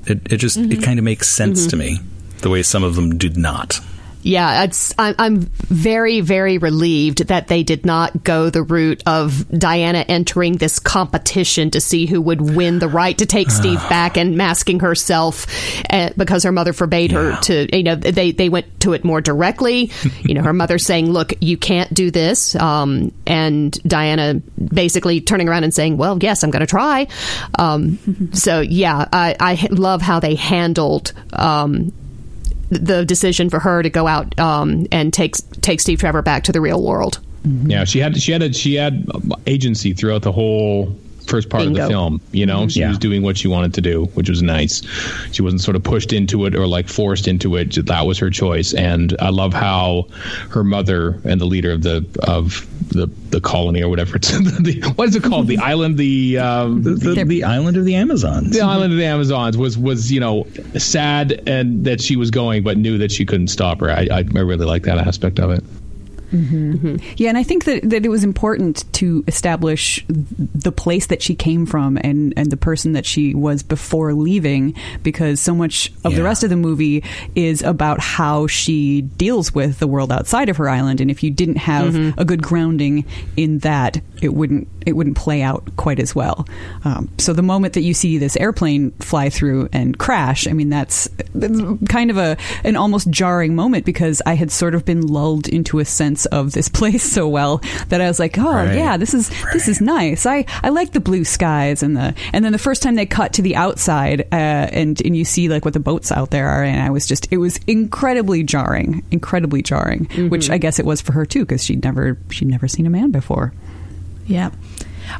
It it just it mm-hmm. kind of makes sense mm-hmm. to me the way some of them did not. Yeah, it's I'm, I'm very very relieved that they did not go the route of Diana entering this competition to see who would win the right to take Steve <sighs> back and masking herself uh, because her mother forbade her to. You know, they they went to it more directly. <laughs> you know, her mother saying, "Look, you can't do this," um, and Diana basically turning around and saying, "Well, yes, I'm going to try." Um, <laughs> so yeah, I love how they handled. Um, the decision for her to go out um, and take take Steve Trevor back to the real world. Yeah, she had she had a, she had agency throughout the whole first part of the film. You know, she Yeah. was doing what she wanted to do, which was nice. She wasn't sort of pushed into it or like forced into it. That was her choice, and I love how her mother and the leader of the of the the colony or whatever <laughs> it's the, what is it called the <laughs> island the um, The, the, the island of the Amazons. the island of the Amazons was was you know sad and that she was going, but knew that she couldn't stop her. I I, I really like that aspect of it. Mm-hmm. Mm-hmm. Yeah, and I think that, that it was important to establish the place that she came from and, and the person that she was before leaving because so much of the rest of the movie is about how she deals with the world outside of her island. And if you didn't have mm-hmm. a good grounding in that, it wouldn't it wouldn't play out quite as well. Um, so the moment that you see this airplane fly through and crash, I mean that's, that's kind of a an almost jarring moment because I had sort of been lulled into a sense ambiance of this <laughs> place so well that I was like, oh Right. yeah, this is this is nice. I, I like the blue skies and the and then the first time they cut to the outside uh, and and you see like what the boats out there are and I was just it was incredibly jarring, incredibly jarring, which I guess it was for her too because she'd never she'd never seen a man before. Yeah.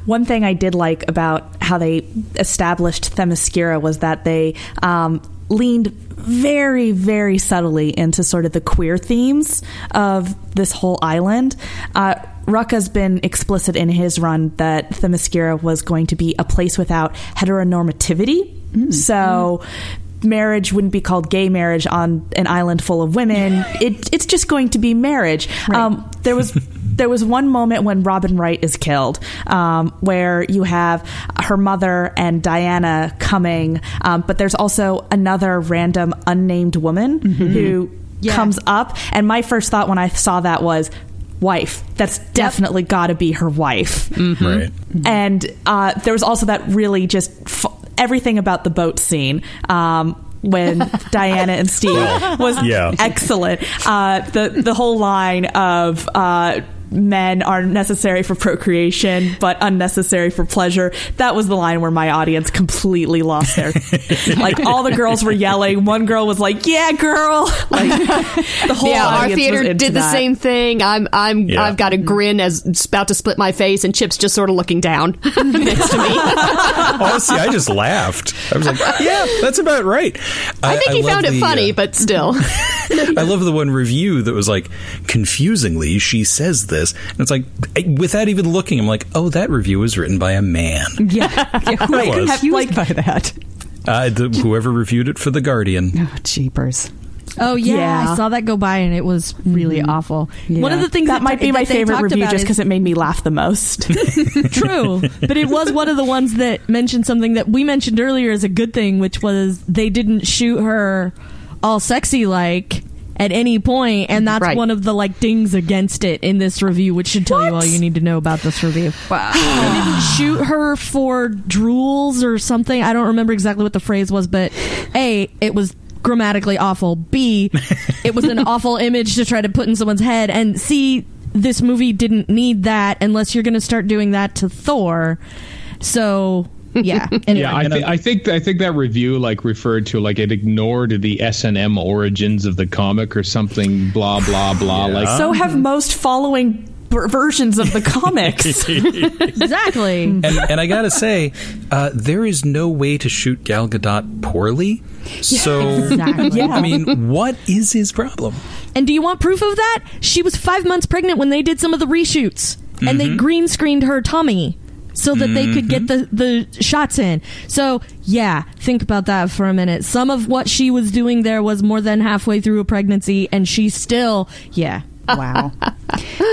One thing I did like about how they established Themyscira was that they um, leaned very, very subtly into sort of the queer themes of this whole island. Uh, Rucka's been explicit in his run that Themyscira was going to be a place without heteronormativity. So marriage wouldn't be called gay marriage on an island full of women. It, it's just going to be marriage. Um, there was <laughs> there was one moment when Robin Wright is killed, um, where you have her mother and Diana coming, um, but there's also another random unnamed woman who Yeah. comes up. And my first thought when I saw that was, wife. That's definitely got to be her wife. Right. And uh, there was also that really just f- everything about the boat scene. Um, when <laughs> Diana and Steve was Yeah. excellent. Uh, the the whole line of uh, men are necessary for procreation but unnecessary for pleasure. That was the line where my audience completely lost their <laughs> like all the girls were yelling. One girl was like, "Yeah, girl!" <laughs> Like the whole yeah, our audience theater into did the that. same thing. I'm I'm Yeah. I've got a grin as about to split my face, and Chip's just sort of looking down <laughs> next to me. Honestly, I just laughed. I was like, "Yeah, that's about right." I think he love found it the, funny, uh, but still. I love the one review that was like, confusingly, she says this, and it's like, without even looking, I'm like, "Oh, that review was written by a man." <laughs> Yeah, yeah who It was. confused by that? Uh, the, whoever reviewed it for the Guardian. Oh, jeepers. Oh yeah, Yeah. I saw that go by and it was really awful. One of the things That might be my favorite review about just is- because it made me laugh the most. <laughs> True, but it was one of the ones that mentioned something that we mentioned earlier as a good thing, which was they didn't shoot her all sexy like at any point, and that's Right. one of the like dings against it in this review, which should tell you all you need to know about this review. <sighs> Wow. They didn't shoot her for drools or something. I don't remember exactly what the phrase was, but a it was grammatically awful. B <laughs> it was an awful image to try to put in someone's head, and C this movie didn't need that unless you're going to start doing that to Thor. So <laughs> yeah, anyway. Yeah, I, th- I think I think that review like referred to like it ignored the S and M origins of the comic or something. Blah blah blah. Like so have most following ver- versions of the comics. <laughs> exactly. <laughs> And, and I gotta say, uh, there is no way to shoot Gal Gadot poorly. So, Exactly. I mean, what is his problem? And do you want proof of that? She was five months pregnant when they did some of the reshoots, and they green screened her tummy so that they could get mm-hmm. the the shots in. So yeah, think about that for a minute. Some of what she was doing there was more than halfway through a pregnancy, and she still yeah. <laughs> Wow.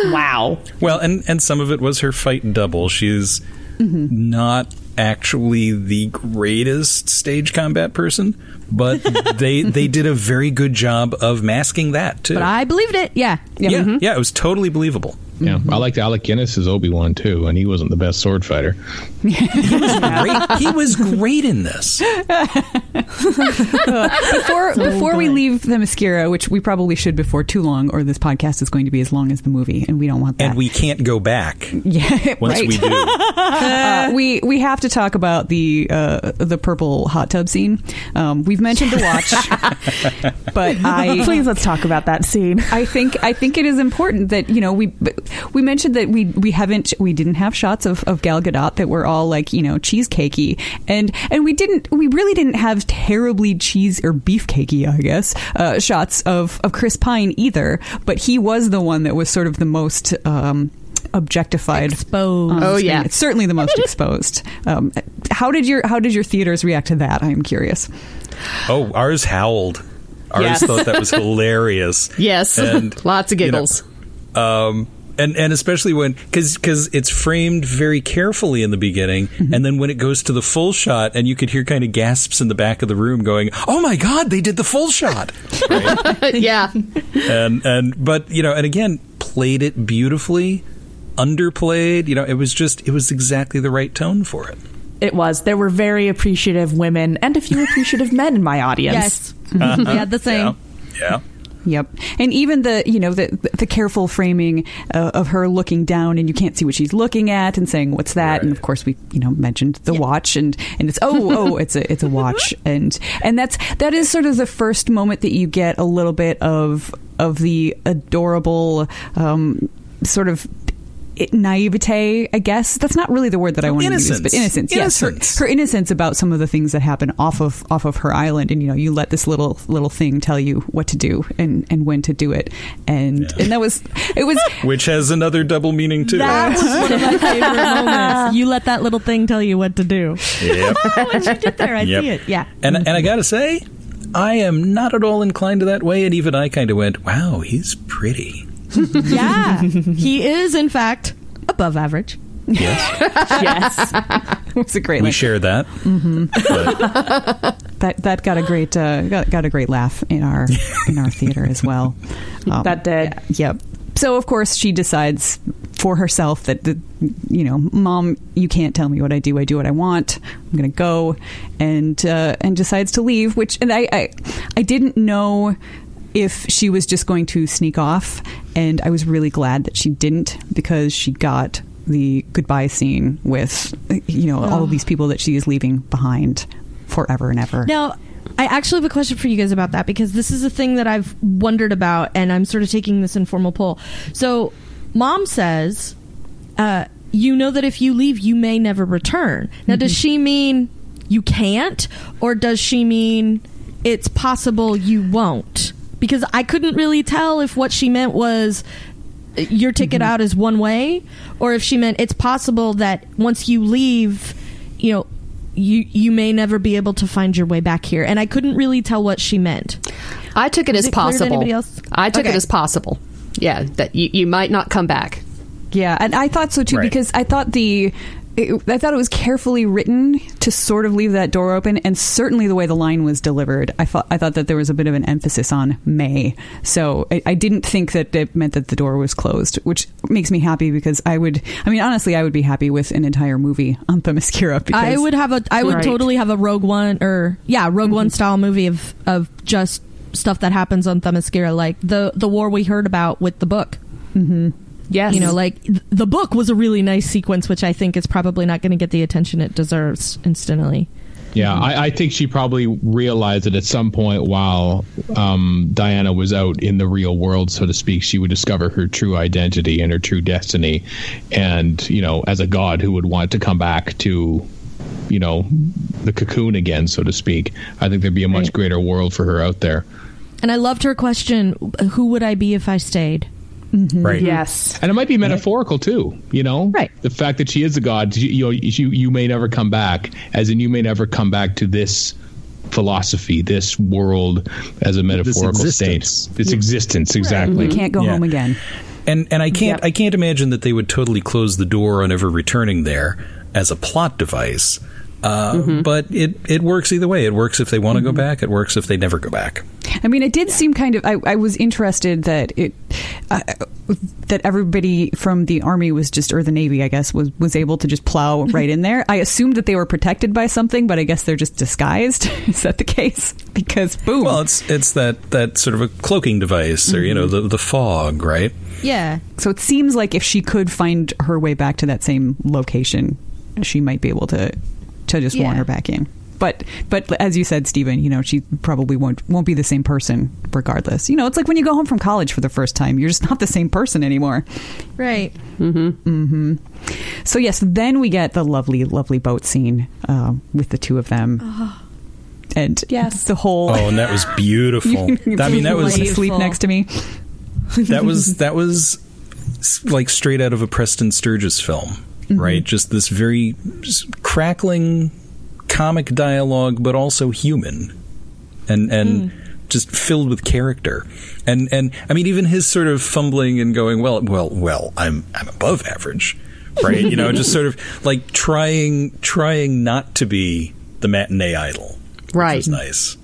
wow. Well, and and some of it was her fight double. She's mm-hmm. not actually the greatest stage combat person, but <laughs> they they did a very good job of masking that too. But I believed it. Yeah. yeah, mm-hmm. yeah, it was totally believable. Yeah, I liked Alec Guinness as Obi Wan too, and he wasn't the best sword fighter. he, was Great. He was great in this. <laughs> before before we leave Themyscira, which we probably should before too long, or this podcast is going to be as long as the movie, and we don't want that. And we can't go back <laughs> yeah, once right. we do. <laughs> uh, we we have to talk about the uh, the purple hot tub scene. Um, we've mentioned the watch, but I Please let's talk about that scene. I think I think it is important that you know we we mentioned that we we haven't we didn't have shots of, of Gal Gadot that were all like you know cheesecakey and and we didn't we really didn't have terribly cheese or beefcakey I guess uh, shots of of Chris Pine either but he was the one that was sort of the most um, objectified Exposed. Oh, screen. yeah. it's certainly the most <laughs> exposed um, how did your how did your theaters react to that I'm curious Oh, ours howled. Ours Yes. thought that was <laughs> hilarious. Yes, And, <laughs> lots of you know, giggles. um, and and especially when because because it's framed very carefully in the beginning, mm-hmm. and then when it goes to the full shot, and you could hear kind of gasps in the back of the room going, "Oh my god, they did the full shot!" <laughs> yeah, and and but you know, and again, played it beautifully, underplayed. You know, it was just it was exactly the right tone for it. It was. There were very appreciative women and a few appreciative men in my audience. Yes. <laughs> we had the same. Yeah, yeah. Yep, and even the you know the the careful framing uh, of her looking down and you can't see what she's looking at and saying what's that, and of course we you know mentioned the watch and and it's oh oh it's a it's a watch. <laughs> And and that's that is sort of the first moment that you get a little bit of of the adorable um, sort of it- naivete, I guess. That's not really the word that I want to use, but innocence. Innocence. Yes, her, her innocence about some of the things that happen off of off of her island, and you know, you let this little little thing tell you what to do and and when to do it, and Yeah. and that was it was <laughs> Which has another double meaning too. That was one of my favorite <laughs> moments. You let that little thing tell you what to do. Yep. <laughs> what you did there, I Yep. see it. Yeah. And and I gotta say, I am not at all inclined to that way. And even I kind of went, "Wow, he's pretty." <laughs> Yeah. he is, in fact, above average. Yes, <laughs> yes. it was a great we line. share that. But that that got a great uh, got, got a great laugh in our in our theater as well. <laughs> Um, That did. Yep. So of course she decides for herself that the you know, mom, you can't tell me what I do. I do what I want. I'm going to go, and uh, and decides to leave. Which and I, I I didn't know if she was just going to sneak off, and I was really glad that she didn't because she got the goodbye scene with you know all of these people that she is leaving behind forever and ever. Now, I actually have a question for you guys about that because this is a thing that I've wondered about, and I'm sort of taking this informal poll. So, mom says, uh, "You know that if you leave, you may never return." Now, does she mean you can't, or does she mean it's possible you won't? Because I couldn't really tell if what she meant was uh, your ticket out is one way, or if she meant it's possible that once you leave, you know, you you may never be able to find your way back here. And I couldn't really tell what she meant. I took it as it clear to possible. else? I took Okay. it as possible. Yeah, that you, you might not come back. Yeah, and I thought so too Right. because I thought the it, I thought it was carefully written to sort of leave that door open, and certainly the way the line was delivered, I thought I thought that there was a bit of an emphasis on May. So I, I didn't think that it meant that the door was closed, which makes me happy because I would. I mean, honestly, I would be happy with an entire movie on Themyscira. Because I would have a I would Right. totally have a Rogue One or yeah, Rogue One mm-hmm. style movie of of just stuff that happens on Themyscira, like the the war we heard about with the book. Mm-hmm. Yes. You know, like th- the book was a really nice sequence, which I think is probably not going to get the attention it deserves instantly. Yeah, I, I think she probably realized that at some point while um, Diana was out in the real world, so to speak, she would discover her true identity and her true destiny. And, you know, as a god who would want to come back to, you know, the cocoon again, so to speak, I think there'd be a much greater world for her out there. And I loved her question: Who would I be if I stayed? Mm-hmm. right. yes. And it might be metaphorical too, you know. Right. The fact that she is a god, you, you know, you you may never come back, as in you may never come back to this philosophy, this world as a metaphorical state, existence. this existence, exactly. you can't go Yeah. home again. And and I can't Yep. I can't imagine that they would totally close the door on ever returning there as a plot device. Uh, But it it works either way. It works if they want to go back. It works if they never go back. I mean, it did seem kind of. I, I was interested that it uh, that everybody from the army was just, or the navy, I guess, was was able to just plow right in there. I assumed that they were protected by something, but I guess they're just disguised. <laughs> Is that the case? Because boom. Well, it's it's that that sort of a cloaking device, or you know, the the fog, right? Yeah, so it seems like if she could find her way back to that same location, she might be able to to just Yeah. her back in. But but as you said, Steven, you know she probably won't won't be the same person regardless. You know, it's like when you go home from college for the first time, you're just not the same person anymore. right. Mm-hmm. Mm-hmm. So yes, then we get the lovely, lovely boat scene uh, with the two of them, and Yes. the whole. Oh, and that was beautiful. <laughs> I mean, that was sleep next to me. that was that was like straight out of a Preston Sturges film, Mm-hmm. right? Just this very just crackling comic dialogue, but also human, and and mm. just filled with character. And and I mean, even his sort of fumbling and going, well, well, well, I'm I'm above average, right? you know, just sort of like trying trying not to be the matinee idol, which Right. was nice.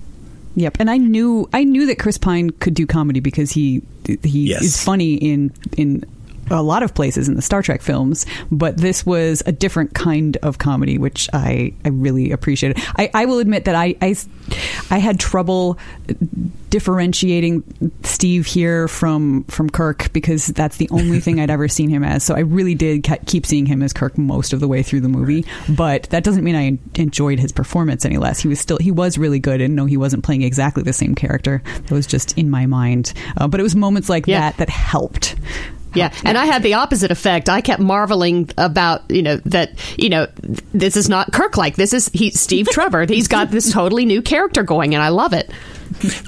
Yep, and I knew I knew that Chris Pine could do comedy because he he Yes. is funny in in a lot of places in the Star Trek films, but this was a different kind of comedy, which I, I really appreciated. I, I will admit that I, I I had trouble differentiating Steve here from from Kirk because that's the only thing I'd ever seen him as. So I really did ke- keep seeing him as Kirk most of the way through the movie. But that doesn't mean I enjoyed his performance any less. He was still he was really good, and no, he wasn't playing exactly the same character. That was just in my mind. Uh, but it was moments like Yeah. that that helped. Yeah, and I had the opposite effect. I kept marveling about you know that you know this is not Kirk like this is he Steve <laughs> Trevor. He's got this totally new character going, and I love it.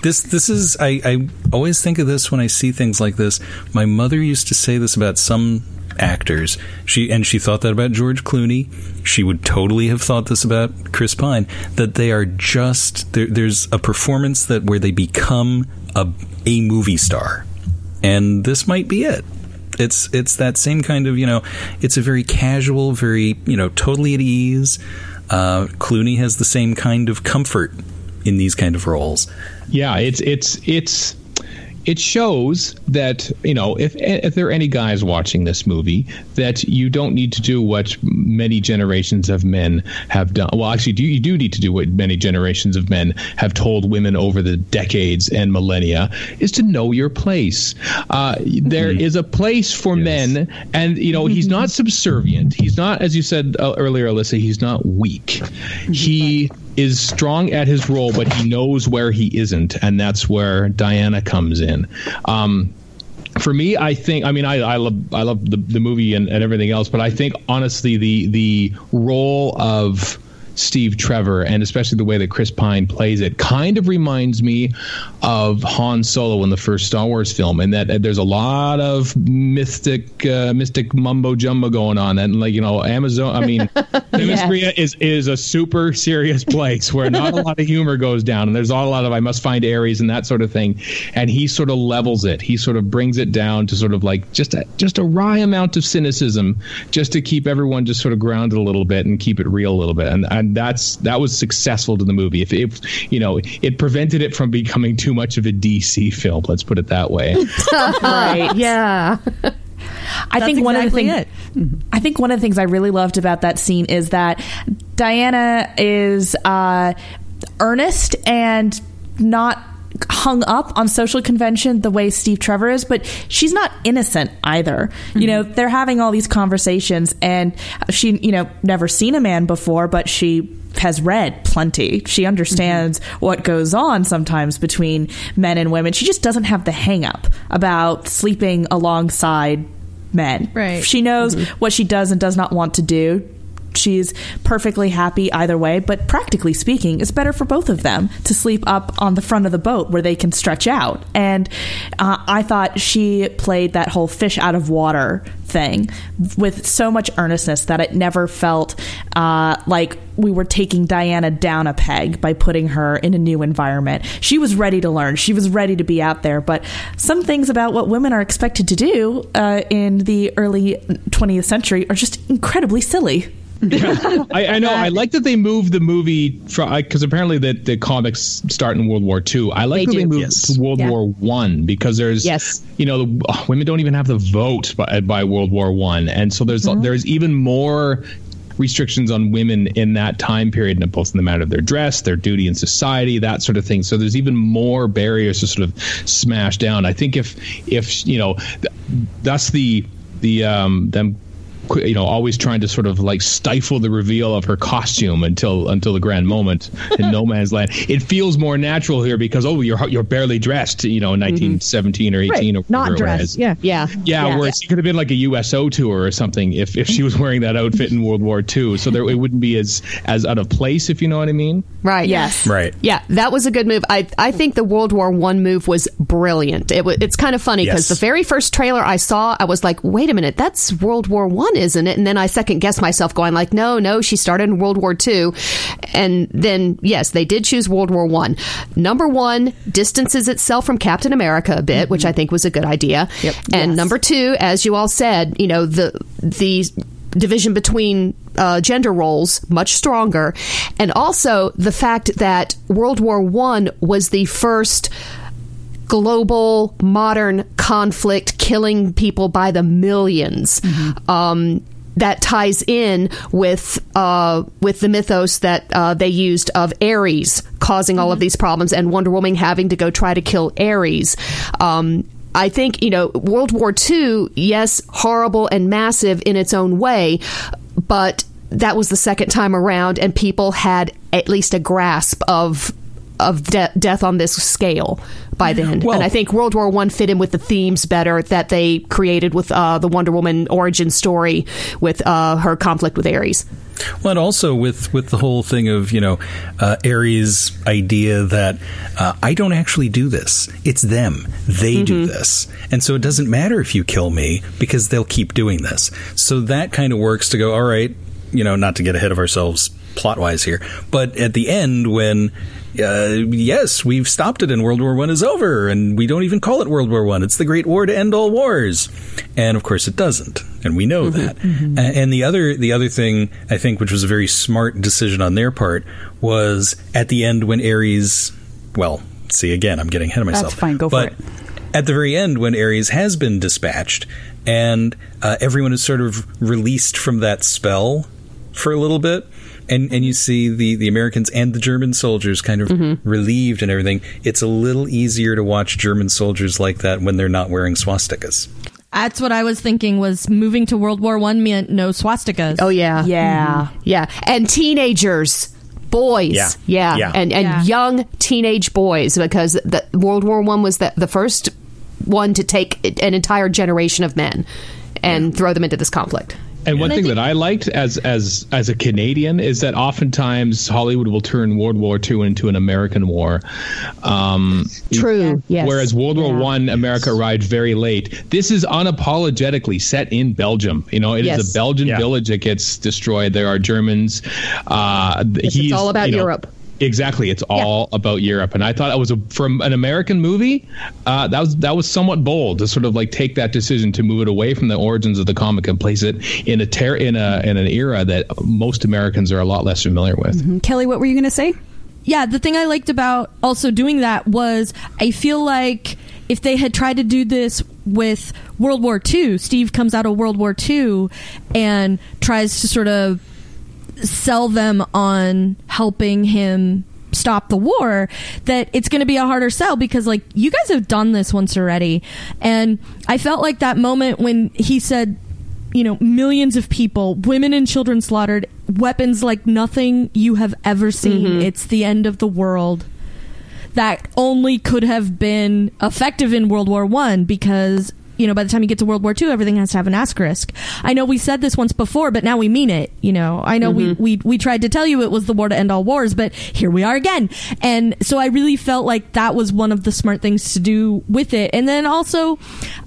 This this is I, I always think of this when I see things like this. My mother used to say this about some actors. She and she thought that about George Clooney. She would totally have thought this about Chris Pine. That they are just there, there's a performance that where they become a a movie star, and this might be it. It's it's that same kind of you know. It's a very casual, very you know, totally at ease. Uh, Clooney has the same kind of comfort in these kind of roles. Yeah, it's it's it's it shows that you know if if there are any guys watching this movie that you don't need to do what many generations of men have done. Well, actually, do you do need to do what many generations of men have told women over the decades and millennia is to know your place. Uh, there is a place for men, and you know he's not subservient. He's not, as you said uh, earlier, Alyssa. He's not weak. He is strong at his role, but he knows where he isn't, and that's where Diana comes in. Um, for me, I think. I mean, I, I love I love the, the movie and, and everything else, but I think honestly, the the role of Steve Trevor and especially the way that Chris Pine plays it kind of reminds me of Han Solo in the first Star Wars film, and that uh, there's a lot of mystic uh, mystic mumbo jumbo going on, and like you know, Amazon. I mean, <laughs> Themyscira is is a super serious place where not a lot of humor goes down, and there's not a lot of I must find Ares and that sort of thing, and he sort of levels it. He sort of brings it down to sort of like just a just a wry amount of cynicism, just to keep everyone just sort of grounded a little bit and keep it real a little bit, and and that's that was successful to the movie. If if you know, it prevented it from becoming too much of a DC film. Let's put it that way. <laughs> right. <laughs> Yeah, I think one exactly of the things I think one of the things I really loved about that scene is that Diana is uh, earnest and not hung up on social convention the way Steve Trevor is, but she's not innocent either. You mm-hmm. know, they're having all these conversations and she, you know, never seen a man before, but she has read plenty. She mm-hmm. understands what goes on sometimes between men and women. She just doesn't have the hang up about sleeping alongside men. Right. She knows mm-hmm. what she does and does not want to do. She's perfectly happy either way, but practically speaking, it's better for both of them to sleep up on the front of the boat where they can stretch out. And uh, I thought she played that whole fish out of water thing with so much earnestness that it never felt uh, like we were taking Diana down a peg by putting her in a new environment. She was ready to learn. She was ready to be out there. But some things about what women are expected to do uh, in the early 20th century are just incredibly silly. <laughs> I, I know. I like that they moved the movie from because apparently the, the comics start in World War II. I like They that they moved Yes. to World Yeah. War One because there's Yes. you know the, oh, women don't even have the vote by, by World War One, and so there's there's even more restrictions on women in that time period, and both in the matter of their dress, their duty in society, that sort of thing. So there's even more barriers to sort of smash down. I think if if you know th- that's the the um them qu- you know always trying to sort of like stifle the reveal of her costume until until the grand moment <laughs> in no man's land it feels more natural here because oh you're you're barely dressed you know in mm-hmm. 1917 or 18 or Not whatever it dressed. is. Yeah. yeah, yeah, whereas she could have been like a USO tour or something if, if she was wearing that outfit in World War II. So there it wouldn't be as as out of place, if you know what I mean. right. Yes. Right. Yeah, that was a good move. I I think the World War One move was brilliant. It was, it's kind of funny because Yes. the very first trailer I saw, I was like, "Wait a minute, that's World War One, isn't it?" And then I second guess myself, going like, "No, no, she started in World War Two, and then yes, they did choose World War One. Number one distances itself from Captain America a bit, which I think was a good idea. Yep. And Yes. number two, as you all said, you know the the division between uh, gender roles much stronger, and also the fact that World War One was the first global modern conflict killing people by the 1000000s Um, that ties in with uh, with the mythos that uh, they used of Ares causing all of these problems and Wonder Woman having to go try to kill Ares. Um, I think you know World War II. Yes, horrible and massive in its own way, but that was the second time around, and people had at least a grasp of of de- death on this scale by then. Well- and I think World War One fit in with the themes better that they created with uh, the Wonder Woman origin story with uh, her conflict with Ares. Well, and also with with the whole thing of you know uh, Ares' idea that uh, I don't actually do this; it's them. They do this, and so it doesn't matter if you kill me because they'll keep doing this. So that kind of works to go. All right, you know, not to get ahead of ourselves plot wise here, but at the end when. Uh, yes, we've stopped it, and World War One is over, and we don't even call it World War One. It's the Great War to end all wars, and of course it doesn't, and we know that. A- And the other, the other thing I think, which was a very smart decision on their part, was at the end when Ares, well, see again, I'm getting ahead of myself. fine, go for but it. At the very end, when Ares has been dispatched, and uh, everyone is sort of released from that spell for a little bit. And, and you see the, the Americans and the German soldiers kind of mm-hmm. relieved and everything. It's a little easier to watch German soldiers like that when they're not wearing swastikas. That's what I was thinking. Was moving to World War One meant no swastikas. Oh yeah, Yeah. Mm-hmm. yeah, and teenagers. Boys, Yeah. yeah, Yeah. and and Yeah. young teenage boys, because the World War One was the, the first one to take an entire generation of men and throw them into this conflict. And one And thing think- that I liked as as as a Canadian is that oftentimes Hollywood will turn World War II into an American war. Um, True. Yes. Whereas World War One, America arrived very late. This is unapologetically set in Belgium. You know, it is Yes. a Belgian Yeah. village that gets destroyed. There are Germans. Uh, Yes, it's all about Europe. Exactly, it's all about Europe, and I thought it was a from an American movie. Uh, that was that was somewhat bold to sort of like take that decision to move it away from the origins of the comic and place it in a ter- in a in an era that most Americans are a lot less familiar with. Kelly, what were you going to say? yeah, the thing I liked about also doing that was I feel like if they had tried to do this with World War II, Steve comes out of World War II and tries to sort of sell them on helping him stop the war that it's going to be a harder sell because like you guys have done this once already. And i felt like that moment when he said you know millions of people women and children slaughtered weapons like nothing you have ever seen. Mm-hmm. It's the end of the world. That only could have been effective in World War One because you know by the time you get to World War Two, everything has to have an asterisk. I know we said this once before, but now we mean it. You know, I know we, mm-hmm. we we tried to tell you it was the war to end all wars, but here we are again. And so I really felt like that was one of the smart things to do with it. And then also,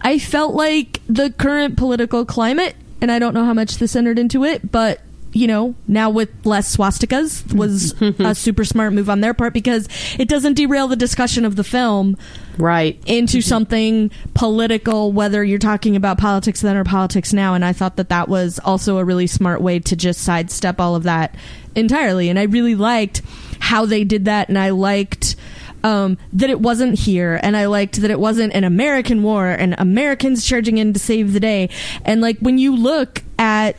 I felt like the current political climate, and I don't know how much this entered into it, but you know, now with less swastikas was a super smart move on their part because it doesn't derail the discussion of the film Right. into something political, whether you're talking about politics then or politics now. And I thought that that was also a really smart way to just sidestep all of that entirely. And I really liked how they did that. And I liked um, that it wasn't here. And I liked that it wasn't an American war and Americans charging in to save the day. And like when you look at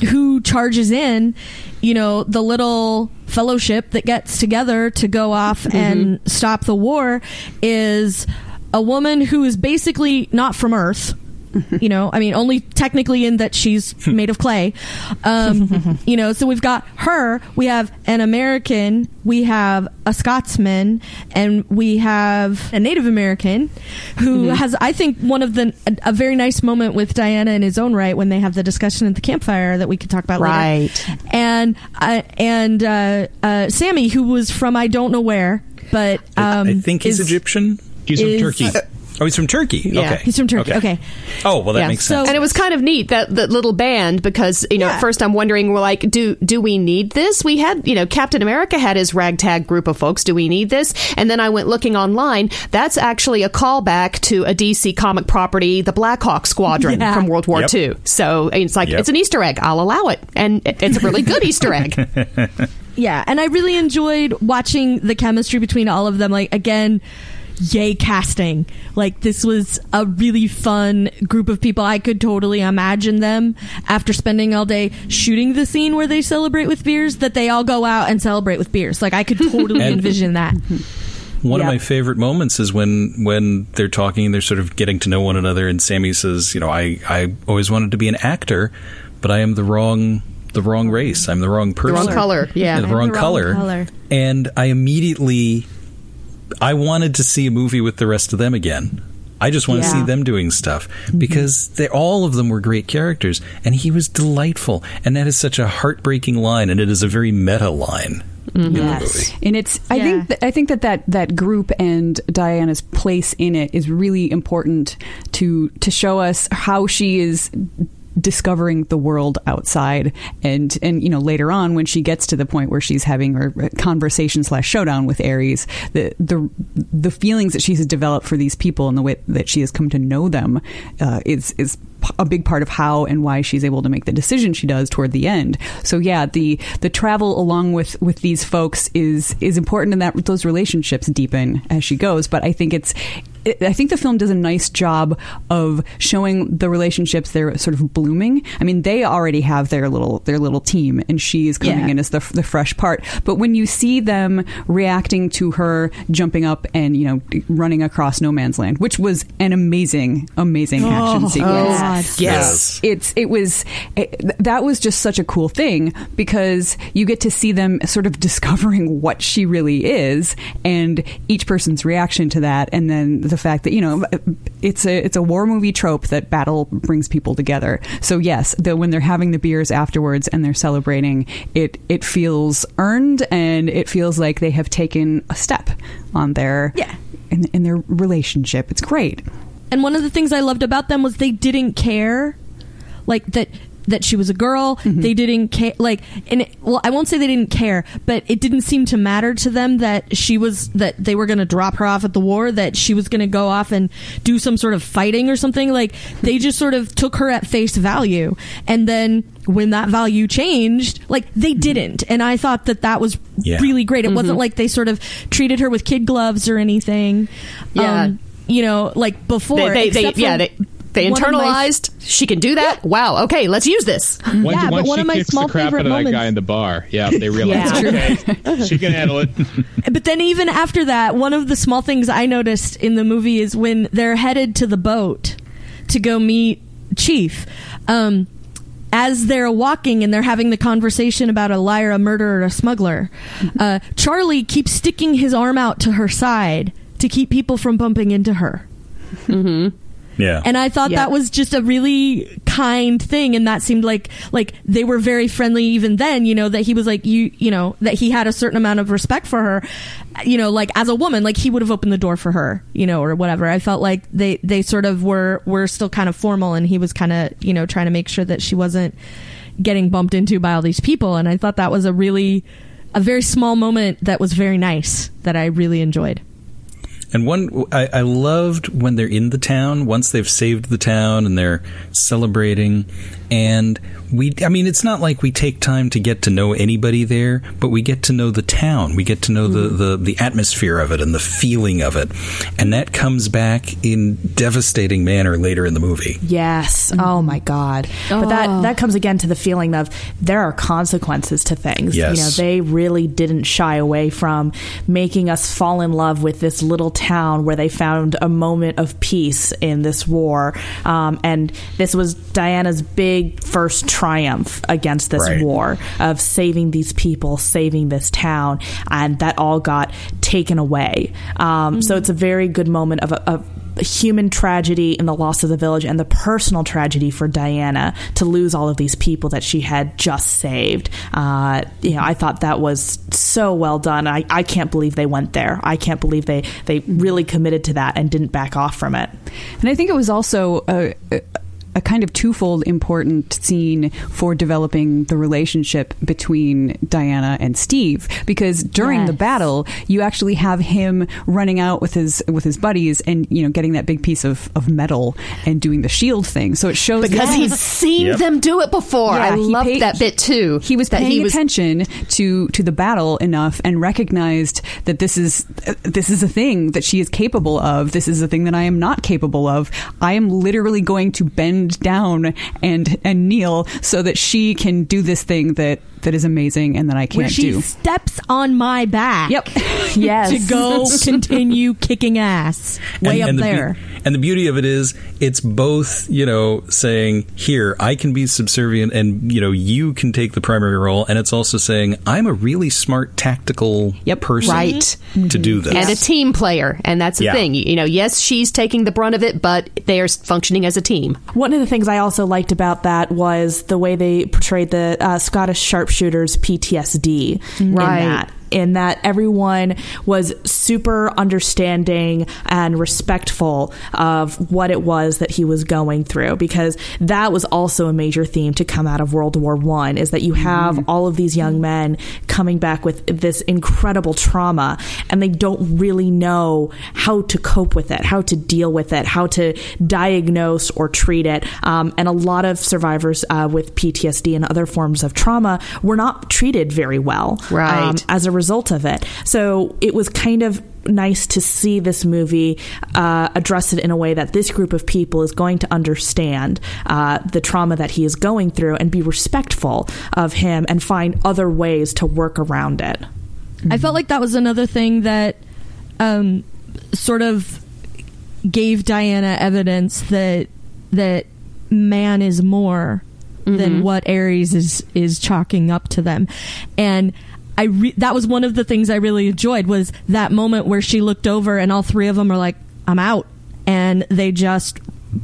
who charges in, you know, the little fellowship that gets together to go off mm-hmm. and stop the war is a woman who is basically not from Earth. <laughs> You know, I mean, only technically in that she's <laughs> made of clay. Um, <laughs> you know, so we've got her, we have an American, we have a Scotsman, and we have a Native American who has, I think, one of the, a, a very nice moment with Diana in his own right when they have the discussion at the campfire that we could talk about later Right. and uh, and uh, uh, Sammy, who was from I don't know where, but I- um, I think he's is- Egyptian. He's from Is- Turkey. Oh, he's from Turkey. Yeah, okay. He's from Turkey. Okay. Oh, well, that Yeah. makes So- sense. And it was kind of neat that that little band because you know Yeah. at first I'm wondering well like do do we need this? We had you know Captain America had his ragtag group of folks. Do we need this? And then I went looking online. That's actually a callback to a DC comic property, the Blackhawk Squadron Yeah. from World War Yep. II. So it's like Yep. it's an Easter egg. I'll allow it, and it's a really good <laughs> Easter egg. <laughs> Yeah, and I really enjoyed watching the chemistry between all of them. Like again, yay casting. Like this was a really fun group of people. I could totally imagine them after spending all day shooting the scene where they celebrate with beers that they all go out and celebrate with beers. Like I could totally <laughs> envision that. One Yeah. of my favorite moments is when when they're talking and they're sort of getting to know one another, and Sammy says, "You know, I I always wanted to be an actor, but I am the wrong the wrong race. I'm the wrong The person, wrong color. Yeah. the wrong the wrong color. color. And I immediately I wanted to see a movie with the rest of them again. I just want to see them doing stuff mm-hmm. because they all of them were great characters, and he was delightful. And that is such a heartbreaking line, and it is a very meta line in the mm-hmm. Yes. movie. And it's I Yeah. think th- I think that, that that group and Diana's place in it is really important to to show us how she is discovering the world outside and and you know later on when she gets to the point where she's having her conversation slash showdown with Ares the the the feelings that she's developed for these people and the way that she has come to know them uh, is is a big part of how and why she's able to make the decision she does toward the end. So yeah, the the travel along with with these folks is is important in that those relationships deepen as she goes. But I think it's it, I think the film does a nice job of showing the relationships they're sort of blooming. I mean, they already have their little their little team, and she is coming Yeah. in as the the fresh part. But when you see them reacting to her jumping up and you know running across no man's land, which was an amazing amazing oh, action oh, sequence God. Yes. it's it was it, that was just such a cool thing because you get to see them sort of <laughs> discovering what she really is and each person's reaction to that and then the fact that you know it's a it's a war movie trope that battle brings people together. So yes the, when they're having the beers afterwards and they're celebrating it it feels earned and it feels like they have taken a step on their Yeah. in, in their relationship. It's great. And one of the things I loved about them was they didn't care, like that that she was a girl. Mm-hmm. They didn't care, like, and it, well, I won't say they didn't care, but it didn't seem to matter to them that she was that they were going to drop her off at the war, that she was going to go off and do some sort of fighting or something. Like they just sort of took her at face value, and then when that value changed, like they mm-hmm. didn't, and I thought that that was Yeah. really great. It wasn't mm-hmm. like they sort of treated her with kid gloves or anything. Yeah. Um, you know, like before. They, they, they yeah, they, they one of my- internalized. she can do that. Wow. Okay, let's use this. Once, Yeah, but one of my small the crap out favorite of that guy in the bar, yeah, they realize Yeah. okay, she can handle it. <laughs> But then even after that, one of the small things I noticed in the movie is when they're headed to the boat to go meet Chief. Um, as they're walking and they're having the conversation about a liar, a murderer, a smuggler, uh, Charlie keeps sticking his arm out to her side to keep people from bumping into her. Yeah. and I thought Yeah. that was just a really kind thing, and that seemed like like they were very friendly even then. You know that he was like you you know that he had a certain amount of respect for her. You know, like as a woman, like he would have opened the door for her, you know, or whatever. I felt like they they sort of were were still kind of formal, and he was kind of you know trying to make sure that she wasn't getting bumped into by all these people. And I thought that was a really a very small moment that was very nice that I really enjoyed. And one, I, I loved when they're in the town, once they've saved the town and they're celebrating. And we, I mean, it's not like we take time to get to know anybody there, but we get to know the town. We get to know the, the, the atmosphere of it and the feeling of it. And that comes back in devastating manner later in the movie. Yes. Oh my God. But that that comes again to the feeling of there are consequences to things. Yes. You know, they really didn't shy away from making us fall in love with this little town where they found a moment of peace in this war. Um, and this was Diana's big first triumph against this Right. war of saving these people, saving this town, and that all got taken away. Um, So it's a very good moment of a, of a human tragedy and the loss of the village, and the personal tragedy for Diana to lose all of these people that she had just saved. Uh, you know, I thought that was so well done. I, I can't believe they went there. I can't believe they they really committed to that and didn't back off from it. And I think it was also a, a, a kind of twofold important scene for developing the relationship between Diana and Steve because during the battle you actually have him running out with his with his buddies and you know getting that big piece of, of metal and doing the shield thing so it shows because that he's seen Yep. them do it before. Yeah, I he loved paid- that bit too. he was that paying he was attention to to the battle enough and recognized that this is this is a thing that she is capable of. This is a thing that I am not capable of. I am literally going to bend down and and kneel so that she can do this thing that that is amazing and that I can't she do. steps on my back. Yep. <laughs> Yes. To go <laughs> continue kicking ass way up the beau- there. and the beauty of it is, it's both, you know, saying, here, I can be subservient and, you know, you can take the primary role. And it's also saying, I'm a really smart tactical Yep. person Right. to do this. and a team player, and that's the Yeah. thing. You know, yes, she's taking the brunt of it, but they are functioning as a team. One of the things I also liked about that was the way they portrayed the uh, Scottish sharpshooters PTSD in Right. that. In that everyone was super understanding and respectful of what it was that he was going through, because that was also a major theme to come out of World War One. Is that you have all of these young men coming back with this incredible trauma, and they don't really know how to cope with it, how to deal with it, how to diagnose or treat it. Um, and a lot of survivors uh, with PTSD and other forms of trauma were not treated very well Right. um, as a result of it. So it was kind of nice to see this movie uh, address it in a way that this group of people is going to understand uh, the trauma that he is going through and be respectful of him and find other ways to work around it. I felt like that was another thing that um, sort of gave Diana evidence that that man is more than what Ares is is chalking up to them, and. I re- that was one of the things I really enjoyed was that moment where she looked over and all three of them are like, "I'm out," and they just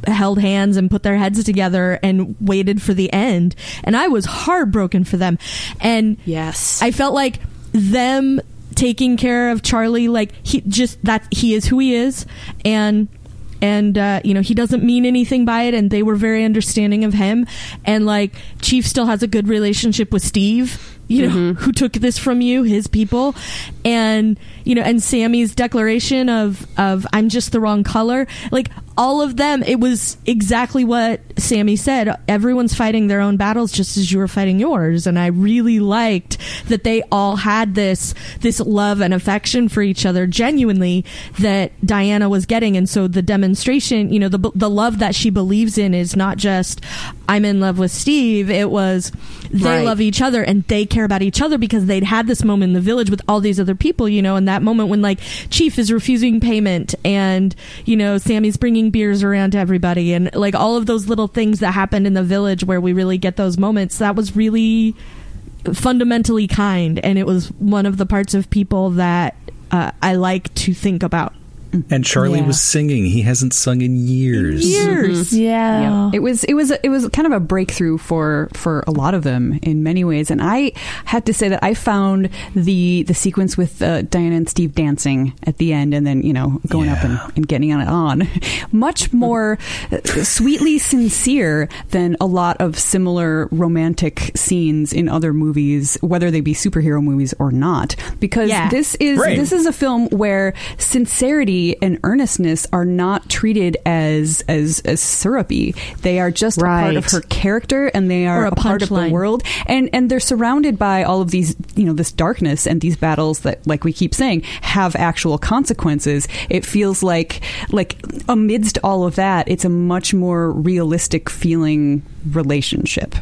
held hands and put their heads together and waited for the end. And I was heartbroken for them. And Yes. I felt like them taking care of Charlie, like he just that he is who he is, and and uh, you know he doesn't mean anything by it, and they were very understanding of him, and like Chief still has a good relationship with Steve. You know mm-hmm. who took this from you, his people, and you know, and Sammy's declaration of of I'm just the wrong color, like all of them. It was exactly what Sammy said. Everyone's fighting their own battles just as you were fighting yours, and I really liked that they all had this this love and affection for each other genuinely that Diana was getting, and so the demonstration, you know, the the love that she believes in is not just I'm in love with Steve. It was they Right. love each other and they care about each other because they'd had this moment in the village with all these other people, you know, and that moment when like Chief is refusing payment and you know Sammy's bringing beers around to everybody and like all of those little things that happened in the village where we really get those moments. That was really fundamentally kind and it was one of the parts of people that uh, I like to think about. And Charlie Yeah. was singing. He hasn't sung in years. Years. Yeah. Yeah. It was it was it was kind of a breakthrough for for a lot of them in many ways, and I had to say that I found the the sequence with uh, Diana and Steve dancing at the end, and then you know going up and, and getting on it on, <laughs> much more uh, sweetly sincere than a lot of similar romantic scenes in other movies, whether they be superhero movies or not, because Yeah. this is Right. this is a film where sincerity and earnestness are not treated as as as syrupy. They are just a part of her character, and they are Or a a, part of the world. And and they're surrounded by all of these, you know, this darkness and these battles that, like we keep saying, have actual consequences. It feels like like amidst all of that, it's a much more realistic feeling relationship.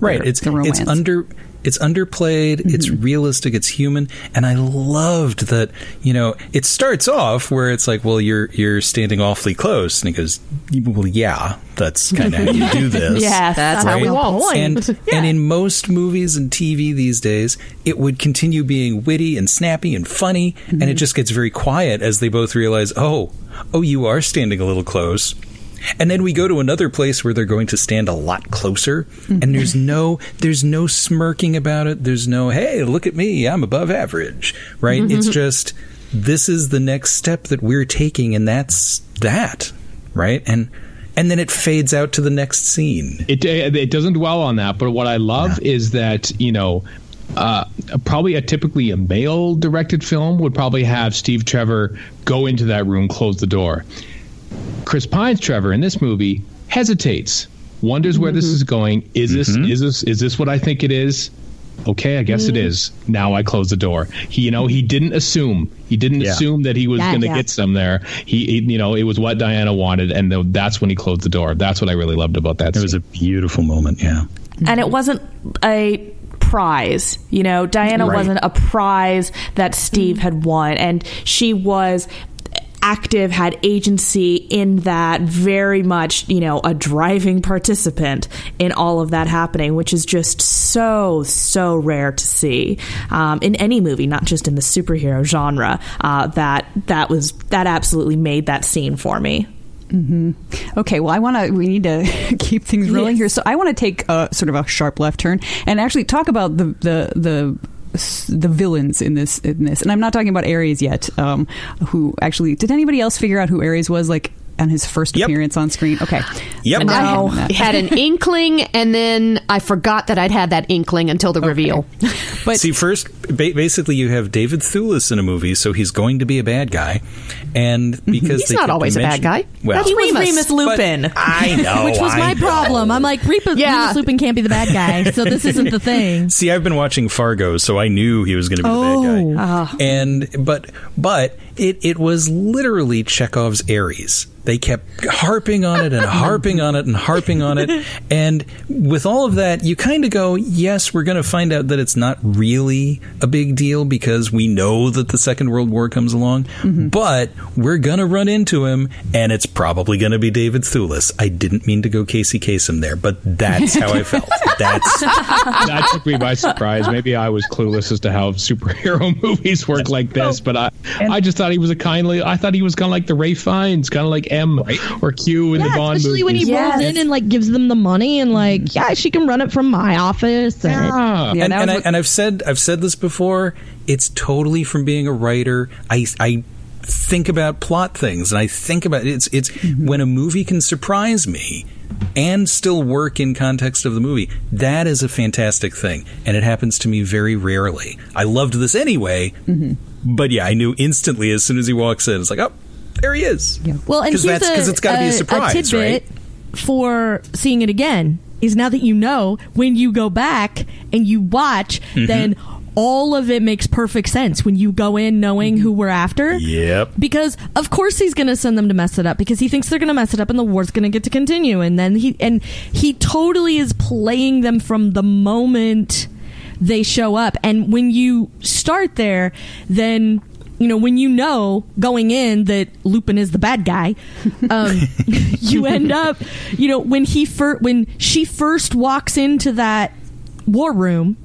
Right. It's the romance. it's under it's underplayed, it's realistic, it's human, and I loved that, you know, it starts off where it's like, well, you're you're standing awfully close. And he goes, Well, yeah, that's kind of how you do <laughs> this. yeah, That's how we want. And <laughs> and in most movies and TV these days, it would continue being witty and snappy and funny, and it just gets very quiet as they both realize, oh, oh, you are standing a little close. And then we go to another place where they're going to stand a lot closer, and there's no there's no smirking about it. There's no hey, look at me, I'm above average, right? It's just this is the next step that we're taking, and that's that, right? And and then it fades out to the next scene. It it doesn't dwell on that, but what I love is that you know. Uh, probably a typically a male directed film would probably have Steve Trevor go into that room, close the door. Chris Pine's Trevor in this movie hesitates, wonders where this mm-hmm. is going. Is this mm-hmm. is this is this what I think it is? Okay, I guess it mm-hmm. is. Now I close the door. He, you know, he didn't assume. He didn't Yeah. assume that he was Yeah, going to yeah. get some there. He, he, you know, it was what Diana wanted, and th- that's when he closed the door. That's what I really loved about that. It was a beautiful moment. Yeah. and it wasn't a prize you know diana Right. wasn't a prize that steve had won and she was active had agency in that very much you know a driving participant in all of that happening which is just so so rare to see um, in any movie not just in the superhero genre uh, that that was that absolutely made that scene for me. Okay, well, I want to. We need to <laughs> keep things rolling here, so I want to take a sort of a sharp left turn and actually talk about the the the the villains in this in this. And i'm not talking about ares yet um who actually did anybody else figure out who ares was like on his first Yep. appearance on screen? Okay. Yep. And I had, had an <laughs> inkling, and then I forgot that I'd had that inkling until the reveal. but See, first, ba- basically, you have David Thewlis in a movie, so he's going to be a bad guy, and because He's they not always a bad guy. Well, he was Remus. remus lupin I <laughs> know, Which was I my know. problem. I'm like, Remus, Yeah. Remus Lupin can't be the bad guy, so this isn't the thing. <laughs> See, I've been watching Fargo, so I knew he was going to be the Oh. bad guy. Oh. Ah. And but but it it was literally Chekhov's Ares. They kept harping on it and <laughs> harping on it and harping on it. And with all of that, you kind of go, yes, we're going to find out that it's not really a big deal because we know that the Second World War comes along. Mm-hmm. But we're going to run into him, and it's probably going to be David Thewlis. I didn't mean to go Casey Kasem there, but that's how I felt. <laughs> That's <laughs> that took me by surprise. Maybe I was clueless as to how superhero movies work like this, oh. but I, I just thought he was a kindly. I thought he was kind of like the Ralph Fiennes, kind of like M or Q in the Yeah, Bond especially when he movies. rolls in and like gives them the money and like, mm. yeah, she can run it from my office. And Yeah. Yeah, and, and, was I, and I've said I've said this before. It's totally from being a writer. I I think about plot things, and I think about it's it's mm-hmm. when a movie can surprise me and still work in context of the movie. That is a fantastic thing, and it happens to me very rarely. I loved this anyway, mm-hmm. But yeah, I knew instantly as soon as he walks in. It's like, oh, there he is. Well, and 'Cause here's that's- 'cause it's gotta be a surprise, tidbit right? for seeing it again is now that you know when you go back and you watch, Mm-hmm. then all of it makes perfect sense when you go in knowing who we're after. Yep. Because of course he's going to send them to mess it up because he thinks they're going to mess it up and the war's going to get to continue and then he and he totally is playing them from the moment they show up and when you start there then you know when you know going in that Lupin is the bad guy <laughs> um, <laughs> you end up you know when he fir- when she first walks into that war room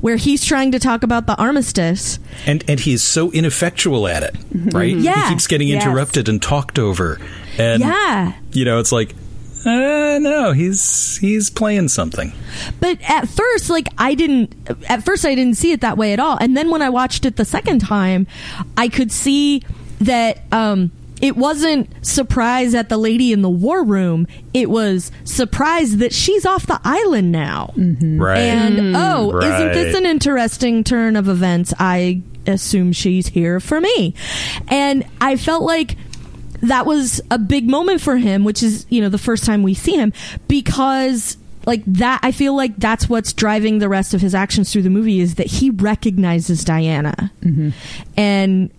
where he's trying to talk about the armistice And and he is so ineffectual at it, right? Yeah. He keeps getting Yes. interrupted and talked over. And yeah you know, it's like uh, no, he's he's playing something. But at first, like I didn't. At first, I didn't see it that way at all. And then when I watched it the second time, I could see that um, it wasn't surprise at the lady in the war room. It was surprise that she's off the island now. Right. And oh, isn't this an interesting turn of events? I assume she's here for me. And I felt like that was a big moment for him, which is, you know, the first time we see him because like that I feel like that's what's driving the rest of his actions through the movie is that he recognizes Diana. And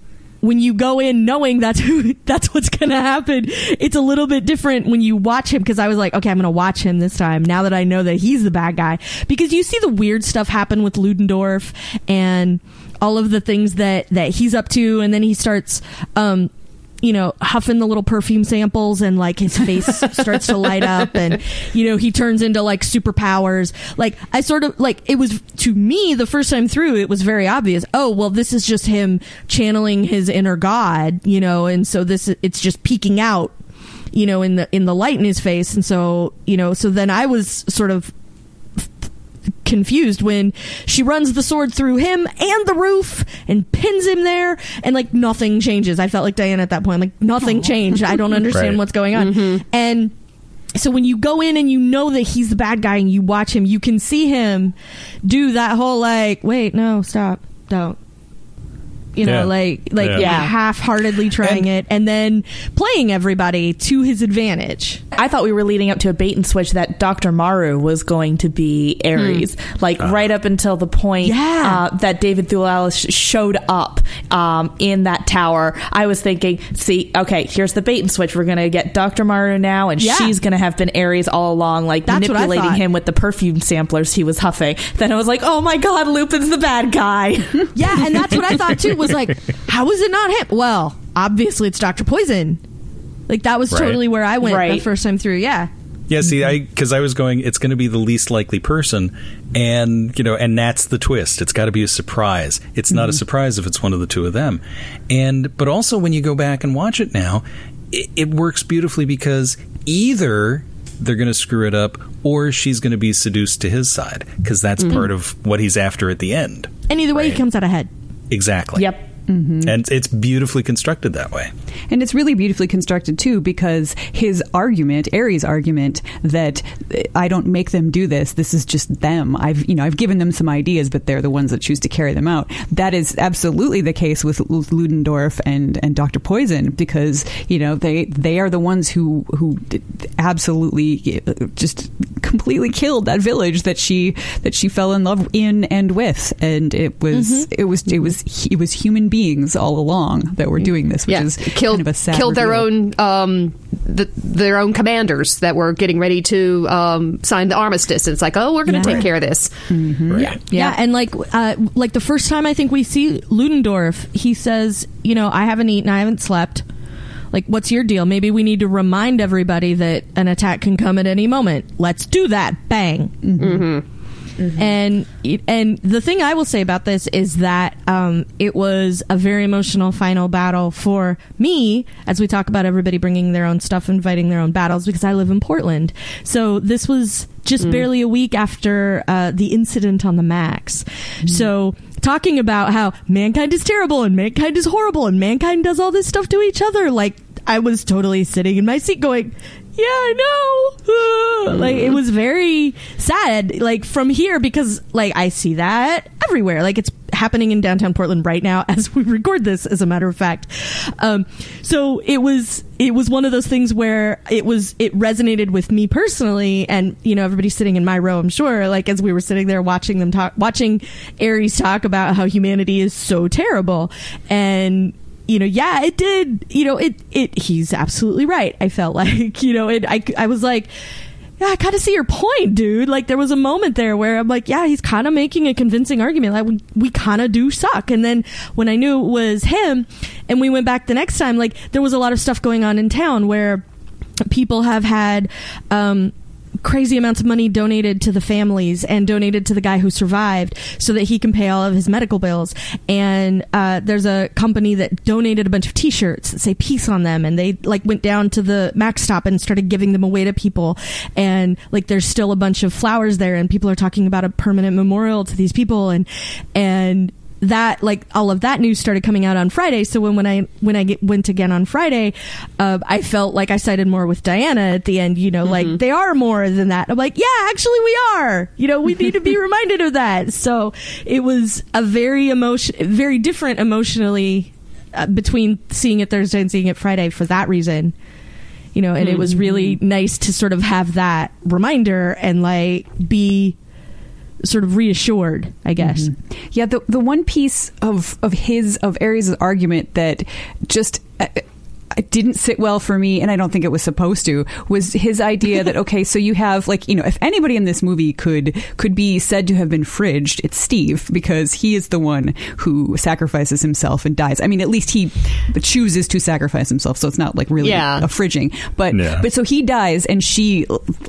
when you go in knowing that's who <laughs> that's what's going to happen, it's a little bit different when you watch him because I was like, okay, I'm going to watch him this time now that I know that he's the bad guy because you see the weird stuff happen with Ludendorff and all of the things that that he's up to and then he starts um you know, huffing the little perfume samples and like his face <laughs> starts to light up and, you know, he turns into like superpowers. Like, I sort of like it was to me the first time through, it was very obvious. Oh, well, this is just him channeling his inner God, you know, and so this it's just peeking out, you know, in the in the light in his face. And so, you know, so then I was sort of confused when she runs the sword through him and the roof and pins him there and like nothing changes. I felt like Diana at that point, like nothing changed. I don't understand Right. what's going on. Mm-hmm. And so when you go in and you know that he's the bad guy and you watch him, you can see him do that whole like, wait, no, stop, don't. You know, Yeah. like like Yeah. Yeah. half-heartedly trying it and then playing everybody to his advantage. I thought we were leading up to a bait and switch that Dr. Maru was going to be Ares, like right up until the point Yeah. uh, that David Thewlis showed up um, in that tower. I was thinking, see, okay, here's the bait and switch. We're going to get Dr. Maru now, and Yeah. she's going to have been Ares all along, like That's manipulating him with the perfume samplers he was huffing. Then I was like, oh my god, Lupin's the bad guy. <laughs> Yeah, and that's what I thought too. Was like, <laughs> how is it not him? Well, obviously it's Doctor Poison. Like that was Right. totally where I went the first time through. Yeah, Yeah, see, I because I was going, it's going to be the least likely person, and you know, and that's the twist. It's got to be a surprise. It's not a mm-hmm. surprise if it's one of the two of them, and but also when you go back and watch it now, it, it works beautifully because either they're going to screw it up or she's going to be seduced to his side because that's mm-hmm. part of what he's after at the end. and either way, he comes out ahead. Exactly. yep. Mm-hmm. And it's beautifully constructed that way. And it's really beautifully constructed too, because his argument, Ares' argument, that I don't make them do this. This is just them. I've you know I've given them some ideas, but they're the ones that choose to carry them out. That is absolutely the case with Ludendorff and and Doctor Poison, because you know they they are the ones who who absolutely just completely killed that village that she that she fell in love in and with, and it was mm-hmm. it was it was it was human beings all along that were doing this, which yeah, is killed kind of a sad killed their own um, the, their own commanders that were getting ready to um, sign the armistice. And it's like, oh, we're going to Yeah. take care of this. Right. Yeah, and like uh, like the first time I think we see Ludendorff, he says, you know, I haven't eaten, I haven't slept. Like, what's your deal? Maybe we need to remind everybody that an attack can come at any moment. Let's do that. Bang. And and the thing I will say about this is that um, it was a very emotional final battle for me, as we talk about everybody bringing their own stuff and fighting their own battles, because I live in Portland. So this was just barely a week after uh, the incident on the Max. So talking about how mankind is terrible and mankind is horrible and mankind does all this stuff to each other, like I was totally sitting in my seat going, yeah, I know. <sighs> like it was very sad. Like from here because like I see that everywhere. Like it's happening in downtown Portland right now <laughs> as we record this. As a matter of fact, um, so it was it was one of those things where it was it resonated with me personally, and you know everybody sitting in my row. I'm sure like as we were sitting there watching them talk, watching Ares talk about how humanity is so terrible and you know, yeah, it did. You know, it it. He's absolutely right. I felt <laughs> like, you know, it. I I was like. Yeah, I kind of see your point, dude. Like there was a moment there where I'm like, yeah, he's kind of making a convincing argument. Like we, we kind of do suck. And then when I knew it was him, and we went back the next time, like there was a lot of stuff going on in town where people have had um, crazy amounts of money donated to the families and donated to the guy who survived so that he can pay all of his medical bills. And uh, there's a company that donated a bunch of T-shirts that say "peace" on them, and they like went down to the Max stop and started giving them away to people. And like, there's still a bunch of flowers there, and people are talking about a permanent memorial to these people, and and that like all of that news started coming out on Friday. So when when I when I get, went again on Friday, uh, I felt like I sided more with Diana at the end. You know, like they are more than that. I'm like, yeah, actually we are. You know, we need to be <laughs> reminded of that. So it was a very emotion, very different emotionally uh, between seeing it Thursday and seeing it Friday for that reason. You know, and it was really nice to sort of have that reminder and like be sort of reassured, I guess. Yeah, the the one piece of of his of Ares' argument that just uh, it didn't sit well for me, and I don't think it was supposed to, was his idea that <laughs> okay, so you have like you know, if anybody in this movie could could be said to have been fridged, it's Steve because he is the one who sacrifices himself and dies. I mean, at least he chooses to sacrifice himself, so it's not like really Yeah. a fridging. But Yeah. but so he dies and she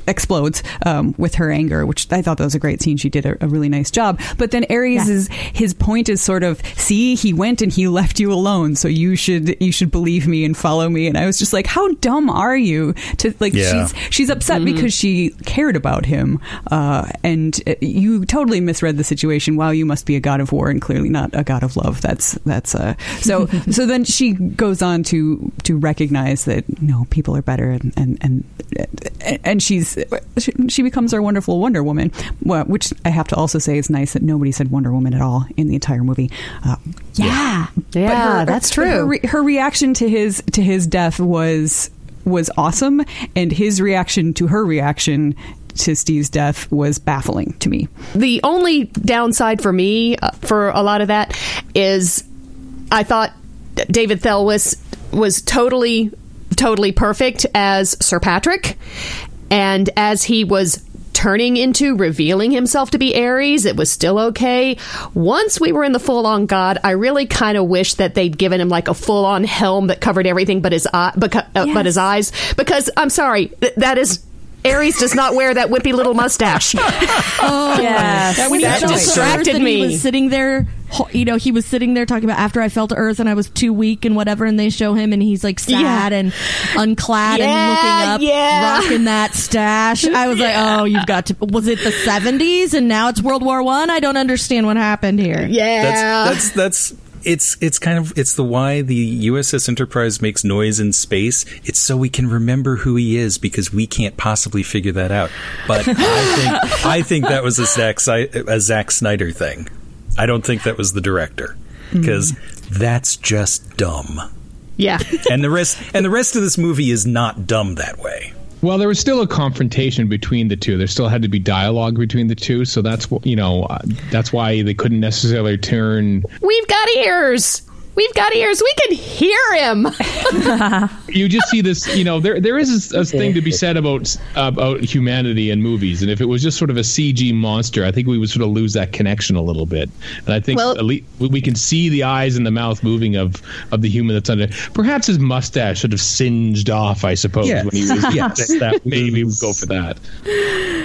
explodes um, with her anger, which I thought that was a great scene. She did a, a really nice job. But then Ares is his point is sort of see he went and he left you alone, so you should you should believe me and follow follow me, and I was just like, how dumb are you? To like, Yeah. she's she's upset because she cared about him, uh, and uh, you totally misread the situation. Wow, you must be a god of war and clearly not a god of love. That's that's uh, so <laughs> so. Then she goes on to to recognize that no, people are better, and and and, and she's she becomes our wonderful Wonder Woman, well, which I have to also say is nice that nobody said Wonder Woman at all in the entire movie. Uh, Yeah. Yeah, that's but Her, true. re- her reaction to his to his death was was awesome, and his reaction to her reaction to Steve's death was baffling to me. the only downside for me uh, for a lot of that is I thought David Thewlis was totally, totally perfect as Sir Patrick. And as he was turning into revealing himself to be Ares, it was still okay. Once we were in the full on God, I really kind of wish that they'd given him like a full on helm that covered everything but his eye, beca- uh, but his eyes. Because I'm sorry, th- that is. Ares does not wear that whippy little mustache. <laughs> Oh, Yes. When he That fell to distracted me. He was sitting there, ho- you know, he was sitting there talking about after I fell to Earth and I was too weak and whatever, and they show him and he's like sad Yeah. and unclad Yeah, and looking up, yeah. rocking that stash. I was like, oh, you've got to. Was it the seventies and now it's World War One? I? I don't understand what happened here. Yeah. That's that's that's it's it's kind of it's the why the USS Enterprise makes noise in space. It's so we can remember who he is because we can't possibly figure that out. But I think I think that was a Zack a Zack Snyder thing. I don't think that was the director because that's just dumb. yeah. <laughs> And the rest and the rest of this movie is not dumb that way. Well, there was still a confrontation between the two. There still had to be dialogue between the two, so that's you know. Uh, that's why they couldn't necessarily turn. We've got ears. We've got ears. We can hear him. <laughs> You just see this. You know, there there is a, a thing to be said about about humanity in movies, and if it was just sort of a CG monster, I think we would sort of lose that connection a little bit. And I think Well- at least we we can see the eyes and the mouth moving of of the human that's under. Perhaps his mustache should have singed off. I suppose Yes. when he was <laughs> Yes. that maybe we'd go for that.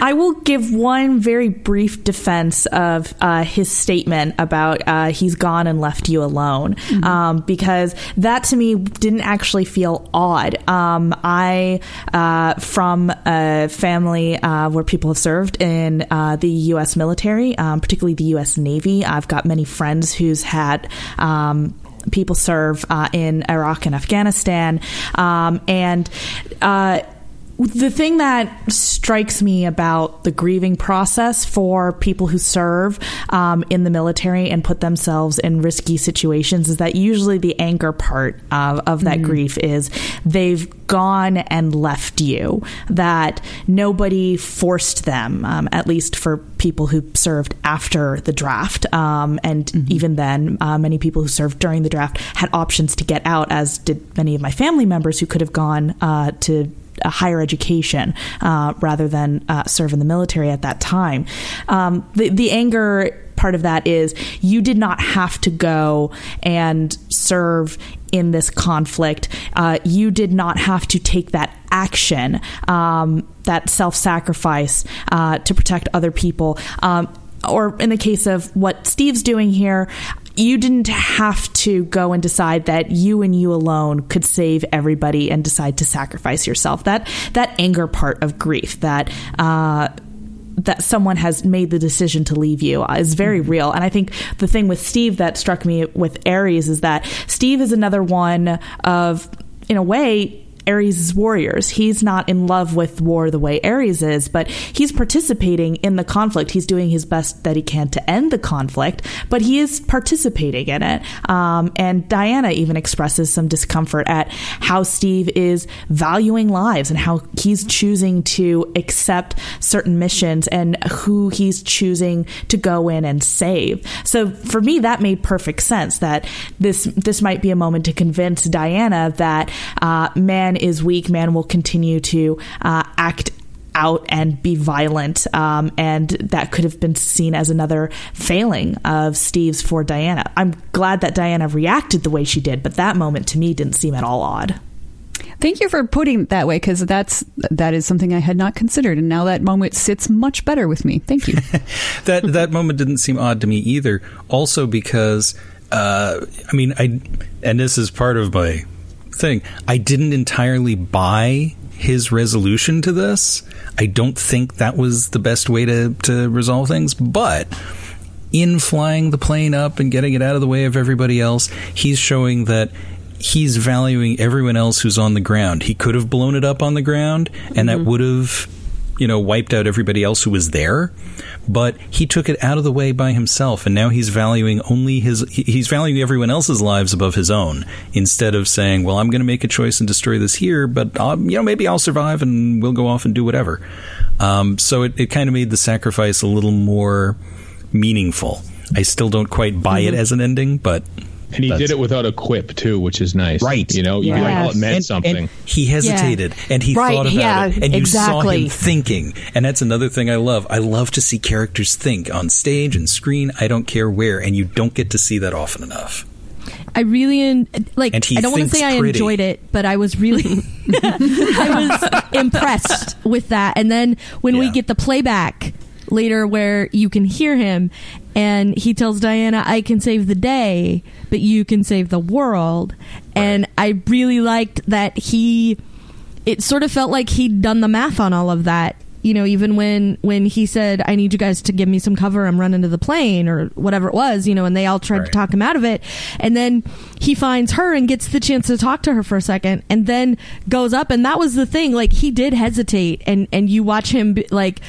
I will give one very brief defense of uh, his statement about uh, he's gone and left you alone, um, because that to me didn't actually feel odd. Um, I, uh, from a family uh, where people have served in uh, the U.S. military, um, particularly the U.S. Navy, I've got many friends who's had. Um, people serve uh, in Iraq and Afghanistan, um, and. Uh, the thing that strikes me about the grieving process for people who serve um, in the military and put themselves in risky situations is that usually the anger part of, of that grief is they've gone and left you, that nobody forced them, um, at least for people who served after the draft. Um, and even then, uh, many people who served during the draft had options to get out, as did many of my family members who could have gone uh, to a higher education uh, rather than uh, serve in the military at that time. Um, the the anger part of that is you did not have to go and serve in this conflict. Uh, you did not have to take that action, um, that self sacrifice uh, to protect other people. Um, or in the case of what Steve's doing here, you didn't have to go and decide that you and you alone could save everybody and decide to sacrifice yourself. That that anger part of grief that. Uh, that someone has made the decision to leave you uh, is very real. And I think the thing with Steve that struck me with Ares is that Steve is another one of, in a way, Ares' warriors. He's not in love with war the way Ares is, but he's participating in the conflict. He's doing his best that he can to end the conflict, but he is participating in it. Um, and Diana even expresses some discomfort at how Steve is valuing lives and how he's choosing to accept certain missions and who he's choosing to go in and save. So for me, that made perfect sense that this this might be a moment to convince Diana that uh, man is weak, man will continue to uh, act out and be violent, um, and that could have been seen as another failing of Steve's for Diana. I'm glad that Diana reacted the way she did, but that moment to me didn't seem at all odd. Thank you for putting it that way because that's that is something I had not considered, and now that moment sits much better with me. Thank you. <laughs> that that moment didn't seem odd to me either. Also because uh, I mean, I and this is part of my thing. I didn't entirely buy his resolution to this. I don't think that was the best way to, to resolve things, but in flying the plane up and getting it out of the way of everybody else, he's showing that he's valuing everyone else who's on the ground. He could have blown it up on the ground, and that mm-hmm. would have, you know, wiped out everybody else who was there. But he took it out of the way by himself, and now he's valuing only his, he's valuing everyone else's lives above his own, instead of saying, "Well, I'm going to make a choice and destroy this here, but um, you know, maybe I'll survive and we'll go off and do whatever." Um, so it, it kind of made the sacrifice a little more meaningful. I still don't quite buy it as an ending, but And he That's- did it without a quip too, which is nice. Right. You know, you Yes. can tell it meant and, something. and he hesitated and he Right, thought about yeah, it and you saw him thinking and that's another thing i love i love to see characters think on stage and screen i don't care where and you don't get to see that often enough I really en- like. And he I don't want to thinks say I enjoyed it, but I was really, <laughs> <laughs> I was impressed with that. And then when we get the playback later, where you can hear him, and he tells Diana, "I can save the day, but you can save the world," and I really liked that he. It sort of felt like he'd done the math on all of that you know even when when he said i need you guys to give me some cover i'm running to the plane or whatever it was you know and they all tried to talk him out of it. And then he finds her and gets the chance to talk to her for a second and then goes up and that was the thing like he did hesitate and and you watch him be, like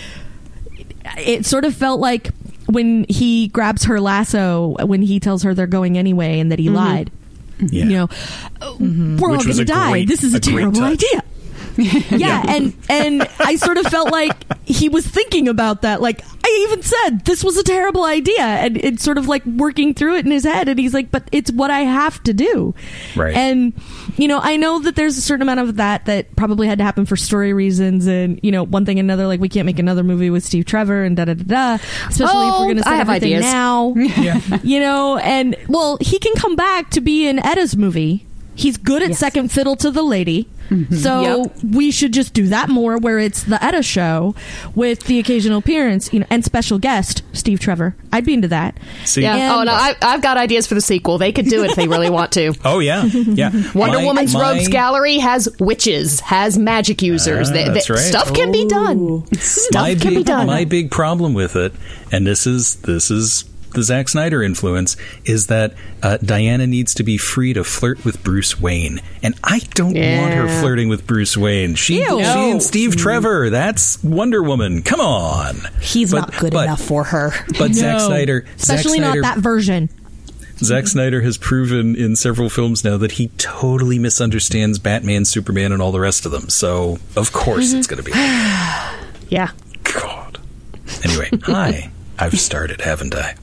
it sort of felt like when he grabs her lasso when he tells her they're going anyway and that he lied. Yeah. You know uh, we're all Which was gonna die. great- this is a, a terrible idea <laughs> yeah, and and I sort of felt like he was thinking about that. Like I even said, this was a terrible idea, and it's sort of like working through it in his head. And he's like, but it's what I have to do. Right. And you know, I know that there's a certain amount of that that probably had to happen for story reasons, and you know, one thing and another. Like we can't make another movie with Steve Trevor and da da da da. Especially if Oh, we're going to I set have everything ideas. now. <laughs> you know, and well, he can come back to be in Etta's movie. He's good at second fiddle to the lady. So Yep. we should just do that more where it's the Etta show with the occasional appearance, you know, and special guest Steve Trevor. I'd be into that. See? Yeah. And- oh no, I, I've got ideas for the sequel. They could do it if they really want to. <laughs> oh yeah yeah <laughs> Wonder My- Woman's my- Rogues Gallery has witches, has magic users. Ah, They- they- that's right. Stuff can be done. <laughs> Stuff my can be done. my big problem with it, and this is this is the Zack Snyder influence, is that uh, Diana needs to be free to flirt with Bruce Wayne, and I don't want her flirting with Bruce Wayne. She, Ew. she No. and Steve Trevor, that's Wonder Woman. Come on, He's But- not good but- enough for her. But Zack No. Snyder, Zack especially Snyder, not that version. Zack Snyder has proven in several films now that he totally misunderstands Batman, Superman, and all the rest of them. So of course it's going to be <sighs> yeah. God. Anyway, hi. I've started, haven't I?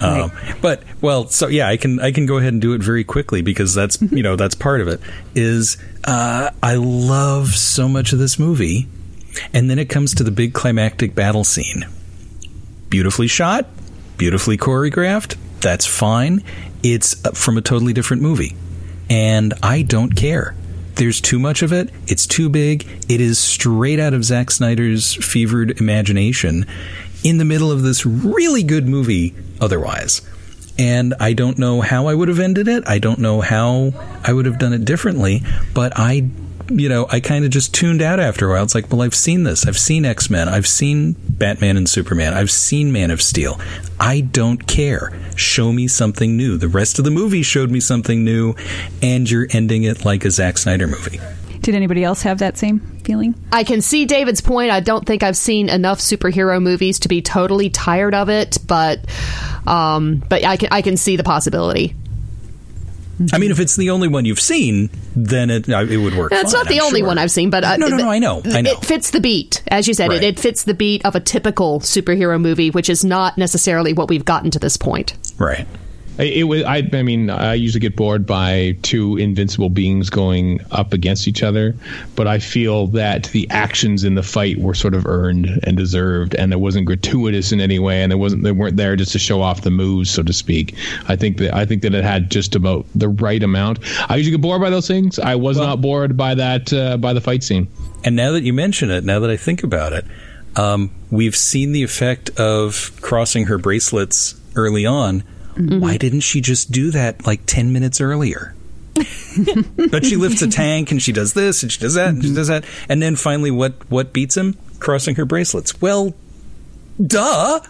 Um, but well, so yeah, I can I can go ahead and do it very quickly because that's <laughs> you know that's part of it. Is uh, I love so much of this movie, and then it comes to the big climactic battle scene. Beautifully shot, beautifully choreographed. That's fine. It's uh, from a totally different movie, and I don't care. There's too much of it. It's too big. It is straight out of Zack Snyder's fevered imagination in the middle of this really good movie otherwise. And I don't know how I would have ended it. I don't know how I would have done it differently, but I you know, I kind of just tuned out after a while. It's like, well, I've seen this. I've seen X Men. I've seen Batman and Superman. I've seen Man of Steel. I don't care. Show me something new. The rest of the movie showed me something new, and you're ending it like a Zack Snyder movie. Did anybody else have that same feeling? I can see David's point. I don't think I've seen enough superhero movies to be totally tired of it, but um, but I can I can see the possibility. I mean, if it's the only one you've seen, then it uh, it would work. It's fine, not the I'm only sure. one I've seen, but uh, No, no, no, I know, I know. It fits the beat, as you said. Right. It, it fits the beat of a typical superhero movie, which is not necessarily what we've gotten to this point. Right. I- It was. I, I mean, I usually get bored by two invincible beings going up against each other, but I feel that the actions in the fight were sort of earned and deserved, and it wasn't gratuitous in any way, and it wasn't. They weren't there just to show off the moves, so to speak. I think that I think that it had just about the right amount. I usually get bored by those things. I was not bored by that uh, by the fight scene. And now that you mention it, now that I think about it, um, we've seen the effect of crossing her bracelets early on Mm-hmm. Why didn't she just do that like 10 minutes earlier? <laughs> but she lifts a tank and she does this and she does that and she mm-hmm. does that. And then finally, what, what beats him? Crossing her bracelets. Well, duh.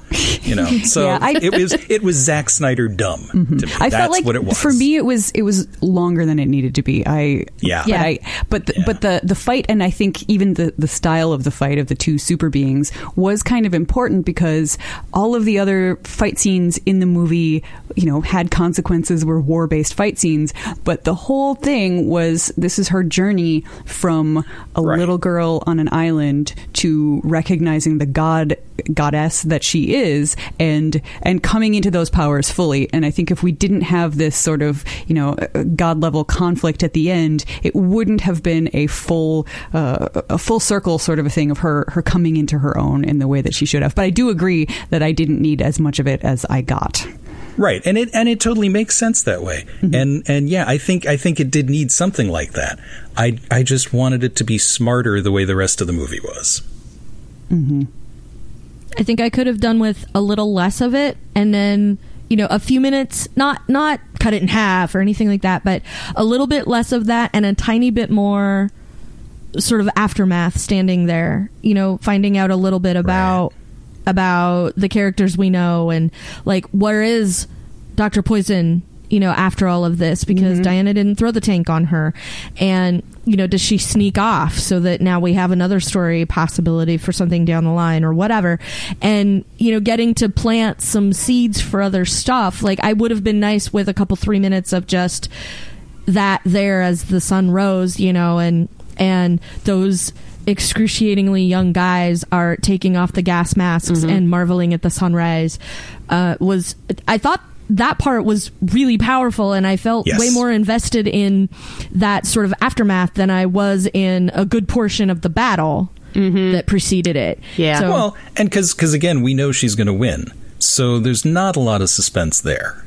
You know, <laughs> so Yeah, I- it was it was Zack Snyder dumb mm-hmm. to me. I That's felt like what it was for me it was it was longer than it needed to be. I Yeah. but Yeah. I but the, but the the fight and I think even the the style of the fight of the two super beings was kind of important because all of the other fight scenes in the movie, you know, had consequences were war based fight scenes, but the whole thing was this is her journey from a Right. little girl on an island to recognizing the god god that she is and and coming into those powers fully and i think if we didn't have this sort of you know uh, uh, god level conflict at the end it wouldn't have been a full uh, a full circle sort of a thing of her her coming into her own in the way that she should have but i do agree that i didn't need as much of it as i got Right, and it and it totally makes sense that way. Mm-hmm. And and yeah, I think I think it did need something like that. I I just wanted it to be smarter the way the rest of the movie was. Mm-hmm. I think I could have done with a little less of it and then you know a few minutes not not cut it in half or anything like that but a little bit less of that and a tiny bit more sort of aftermath standing there you know finding out a little bit about about the characters we know and like where is Dr. Poison you know after all of this because Diana didn't throw the tank on her. And you know does she sneak off so that now we have another story possibility for something down the line or whatever? And you know getting to plant some seeds for other stuff like I would have been nice with a couple 3 minutes of just that there as the sun rose, you know, and and those excruciatingly young guys are taking off the gas masks and marveling at the sunrise uh, was I thought that part was really powerful and I felt Yes. way more invested in that sort of aftermath than I was in a good portion of the battle that preceded it. Yeah. So, Well, and because cuz again, we know she's going to win, so there's not a lot of suspense there.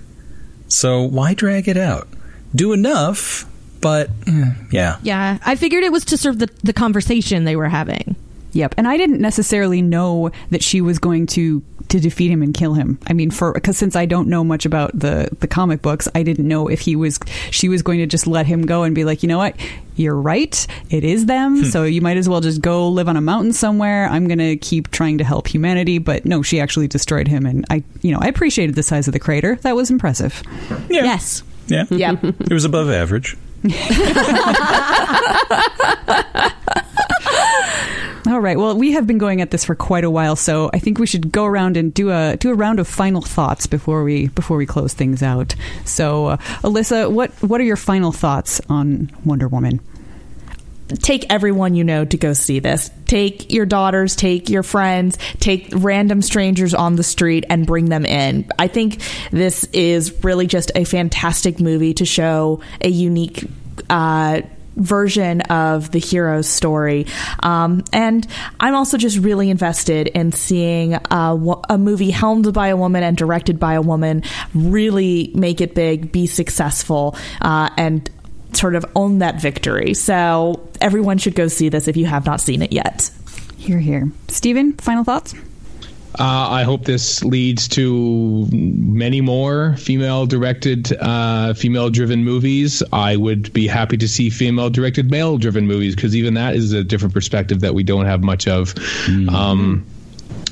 So why drag it out? Do enough, but eh, yeah, yeah, I figured it was to serve the, the conversation they were having. Yep, and I didn't necessarily know that she was going to to defeat him and kill him. I mean, for because since I don't know much about the the comic books, I didn't know if he was she was going to just let him go and be like, you know what, you're right, it is them. Hmm. So you might as well just go live on a mountain somewhere. I'm going to keep trying to help humanity, but no, she actually destroyed him, and I, you know, I appreciated the size of the crater. That was impressive. yeah, Yes. yeah, Yeah. It was above average. <laughs> All right. Well, we have been going at this for quite a while, so I think we should go around and do a do a round of final thoughts before we before we close things out. So, uh, Alyssa, what what are your final thoughts on Wonder Woman? take everyone you know to go see this. Take your daughters, take your friends, take random strangers on the street and bring them in. I think this is really just a fantastic movie to show a unique uh, version of the hero's story. Um, and I'm also just really invested in seeing uh, wo- a movie helmed by a woman and directed by a woman really make it big, be successful, uh, and sort of own that victory. So everyone should go see this if you have not seen it yet. Here, here. Steven, final thoughts? Uh, I hope this leads to many more female directed, uh, female driven movies. I would be happy to see female directed, male driven movies because even that is a different perspective that we don't have much of. Um,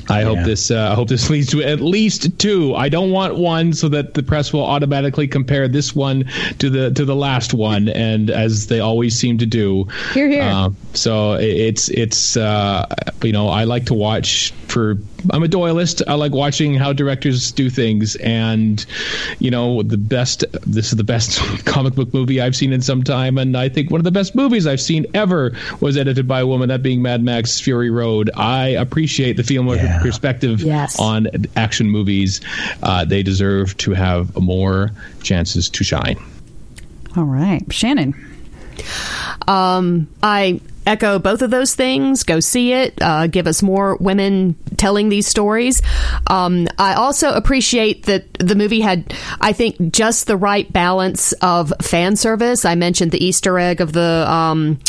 I hope this. Uh, I hope this <laughs> leads to at least two. I don't want one so that the press will automatically compare this one to the to the last one, and as they always seem to do. Here, here. Uh, so it- it's it's uh, you know I like to watch for I'm a Doyleist. I like watching how directors do things, and you know the best. This is the best <laughs> comic book movie I've seen in some time, and I think one of the best movies I've seen ever was edited by a woman. That being Mad Max Fury Road. I appreciate the female Yeah. perspective Yes. on action movies. Uh, they deserve to have more chances to shine. All right. Shannon. Um, I echo both of those things. Go see it. Uh, give us more women telling these stories. Um, I also appreciate that the movie had, I think, just the right balance of fan service. I mentioned the Easter egg of the um,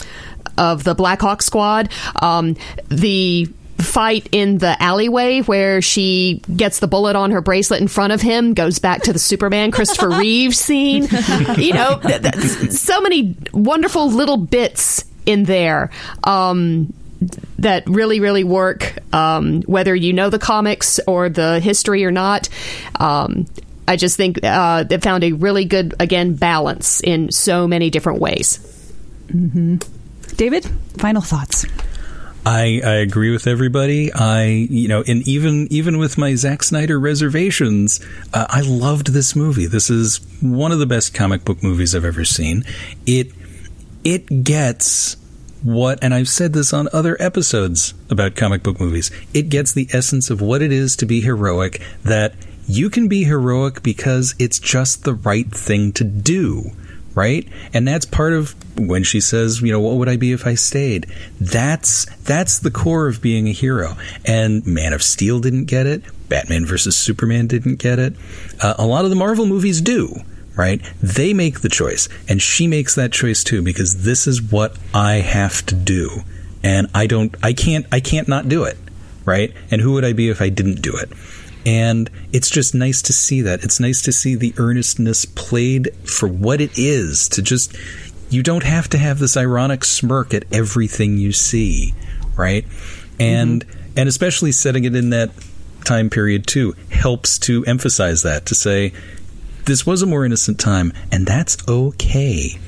of the Black Hawk Squad. Um, the fight in the alleyway where she gets the bullet on her bracelet in front of him goes back to the Superman Christopher <laughs> Reeve scene. You know, so many wonderful little bits in there. Um, that really, really work, um, whether you know the comics or the history or not. Um, I just think uh, they found a really good, again, balance in so many different ways. David, final thoughts. I, I agree with everybody. I you know, and even even with my Zack Snyder reservations, uh, I loved this movie. This is one of the best comic book movies I've ever seen. It it gets what, and I've said this on other episodes about comic book movies. It gets the essence of what it is to be heroic. That you can be heroic because it's just the right thing to do right? And that's part of when she says, you know, what would I be if I stayed? That's that's the core of being a hero. And Man of Steel didn't get it. Batman versus Superman didn't get it. Uh, a lot of the Marvel movies do. Right? They make the choice, and she makes that choice too because this is what I have to do, and I don't, I can't, I can't not do it, right? And who would I be if I didn't do it? And it's just nice to see that. It's nice to see the earnestness played for what it is. To just, you don't have to have this ironic smirk at everything you see, right? And mm-hmm. and especially setting it in that time period too helps to emphasize that to say this was a more innocent time, and that's okay.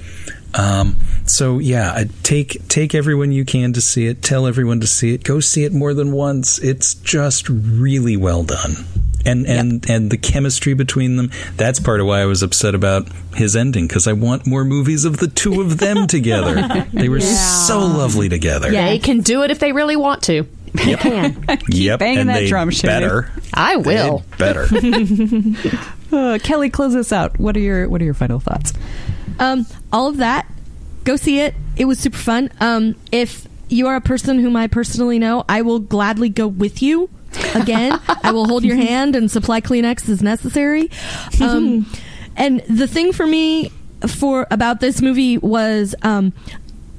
Um, so yeah, I take take everyone you can to see it. Tell everyone to see it. Go see it more than once. It's just really well done. And and and the chemistry between them. That's part of why I was upset about his ending because I want more movies of the two of them <laughs> together. They were so lovely together. Yeah, they can do it if they really want to. They can. yep. banging and that they drum, Shane. better. I will. They better. <laughs> Uh, Kelly, close us out. What are your What are your final thoughts? Um, all of that. Go see it. It was super fun. Um, if you are a person whom I personally know, I will gladly go with you. Again, <laughs> I will hold your hand and supply Kleenex as necessary. Um, <laughs> and the thing for me for about this movie was um,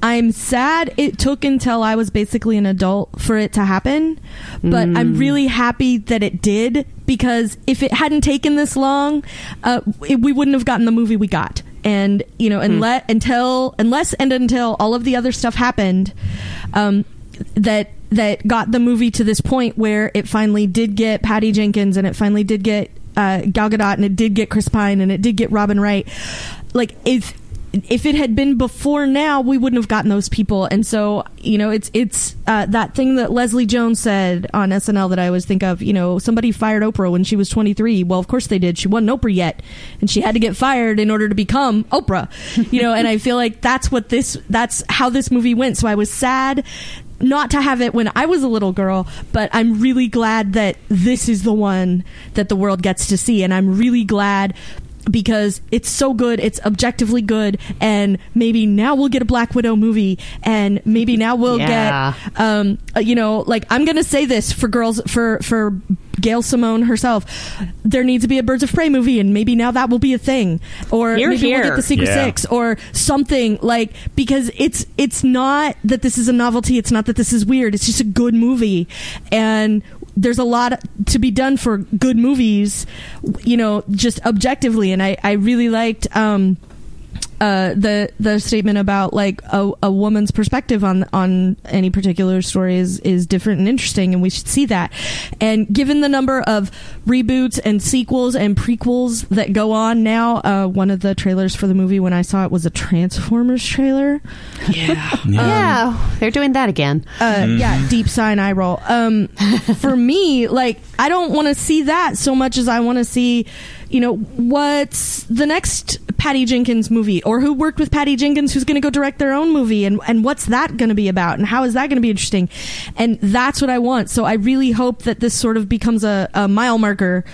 I'm sad it took until I was basically an adult for it to happen, but I'm really happy that it did because if it hadn't taken this long, uh, it, we wouldn't have gotten the movie we got. And you know, unless until unless and until all of the other stuff happened, um, that that got the movie to this point where it finally did get Patty Jenkins and it finally did get uh, Gal Gadot and it did get Chris Pine and it did get Robin Wright. Like if if it had been before now, we wouldn't have gotten those people. And so, you know, it's it's uh, that thing that Leslie Jones said on SNL that I always think of. You know, somebody fired Oprah when she was 23. Well, of course they did. She wasn't Oprah yet, and she had to get fired in order to become Oprah. You know, and I feel like that's what this that's how this movie went. So I was sad not to have it when I was a little girl, but I'm really glad that this is the one that the world gets to see. And I'm really glad because it's so good, it's objectively good, and maybe now we'll get a Black Widow movie, and maybe now we'll Yeah. get, um, uh, you know, like I'm gonna say this for girls, for for Gail Simone herself, there needs to be a Birds of Prey movie, and maybe now that will be a thing, or Hear, maybe we'll hear. get the Secret Yeah. Six, or something like because it's it's not that this is a novelty, it's not that this is weird, it's just a good movie, and there's a lot to be done for good movies, you know, just objectively. And I, I really liked um, uh, the the statement about like a, a woman's perspective on on any particular story is is different and interesting, and we should see that. And given the number of reboots and sequels and prequels that go on now, uh, one of the trailers for the movie when I saw it was a Transformers trailer. yeah, yeah, they're doing that again. uh, yeah, deep sign eye roll. Um, <laughs> for me, like I don't want to see that so much as I want to see, you know, what's the next Patty Jenkins movie, or who worked with Patty Jenkins, who's going to go direct their own movie, and and what's that going to be about, and how is that going to be interesting, and that's what I want. So I really hope that this sort of becomes a, a mile marker.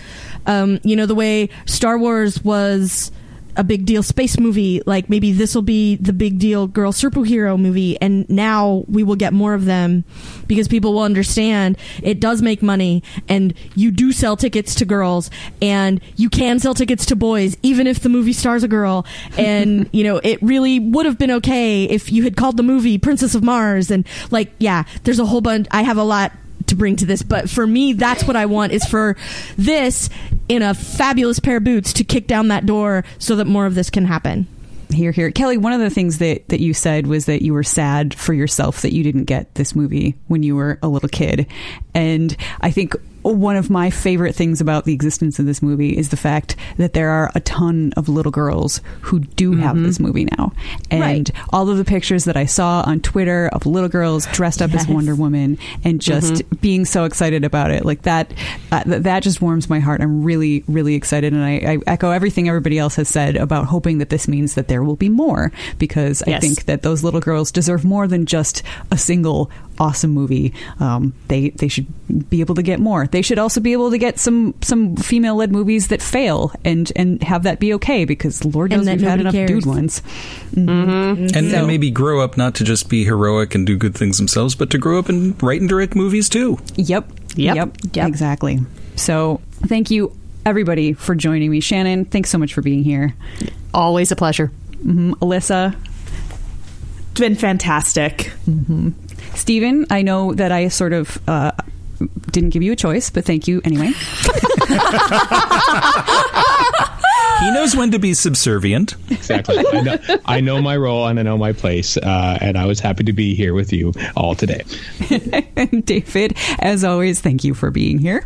Um, you know, the way Star Wars was a big deal space movie like maybe this will be the big deal girl superhero movie and now we will get more of them because people will understand it does make money and you do sell tickets to girls and you can sell tickets to boys even if the movie stars a girl. And <laughs> you know it really would have been okay if you had called the movie princess of mars and like yeah there's a whole bunch i have a lot to bring to this, but for me, that's what I want is for this in a fabulous pair of boots to kick down that door so that more of this can happen. Here, here. Kelly, one of the things that, that you said was that you were sad for yourself that you didn't get this movie when you were a little kid. And I think one of my favorite things about the existence of this movie is the fact that there are a ton of little girls who do have this movie now. And Right. all of the pictures that I saw on Twitter of little girls dressed up as Wonder Woman and just being so excited about it, like that, uh, th- that just warms my heart. I'm really, really excited. And I, I echo everything everybody else has said about hoping that this means that there will be more because I think that those little girls deserve more than just a single awesome movie. Um, they they should be able to get more. They should also be able to get some some female led movies that fail and and have that be okay because Lord knows we've had enough cares. dude ones. and, So- and maybe grow up not to just be heroic and do good things themselves, but to grow up and write and direct movies too. Yep. Yep. Yep. Exactly. So thank you everybody for joining me. Shannon, thanks so much for being here. Always a pleasure. hmm Alyssa, It's been fantastic. Steven, I know that I sort of uh, didn't give you a choice, but thank you anyway. <laughs> He knows when to be subservient. Exactly. I know, I know my role and I know my place, uh, and I was happy to be here with you all today. <laughs> David, as always, thank you for being here.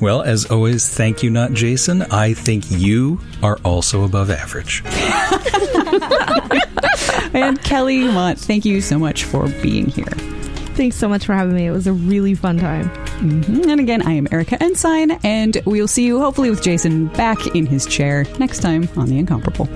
Well, as always, thank you, not Jason. I think you are also above average. <laughs> And Kelly Mott, thank you so much for being here. Thanks so much for having me. It was a really fun time. Mhm. And again, I am Erika Ensign, and we'll see you hopefully with Jason back in his chair next time on The Incomparable.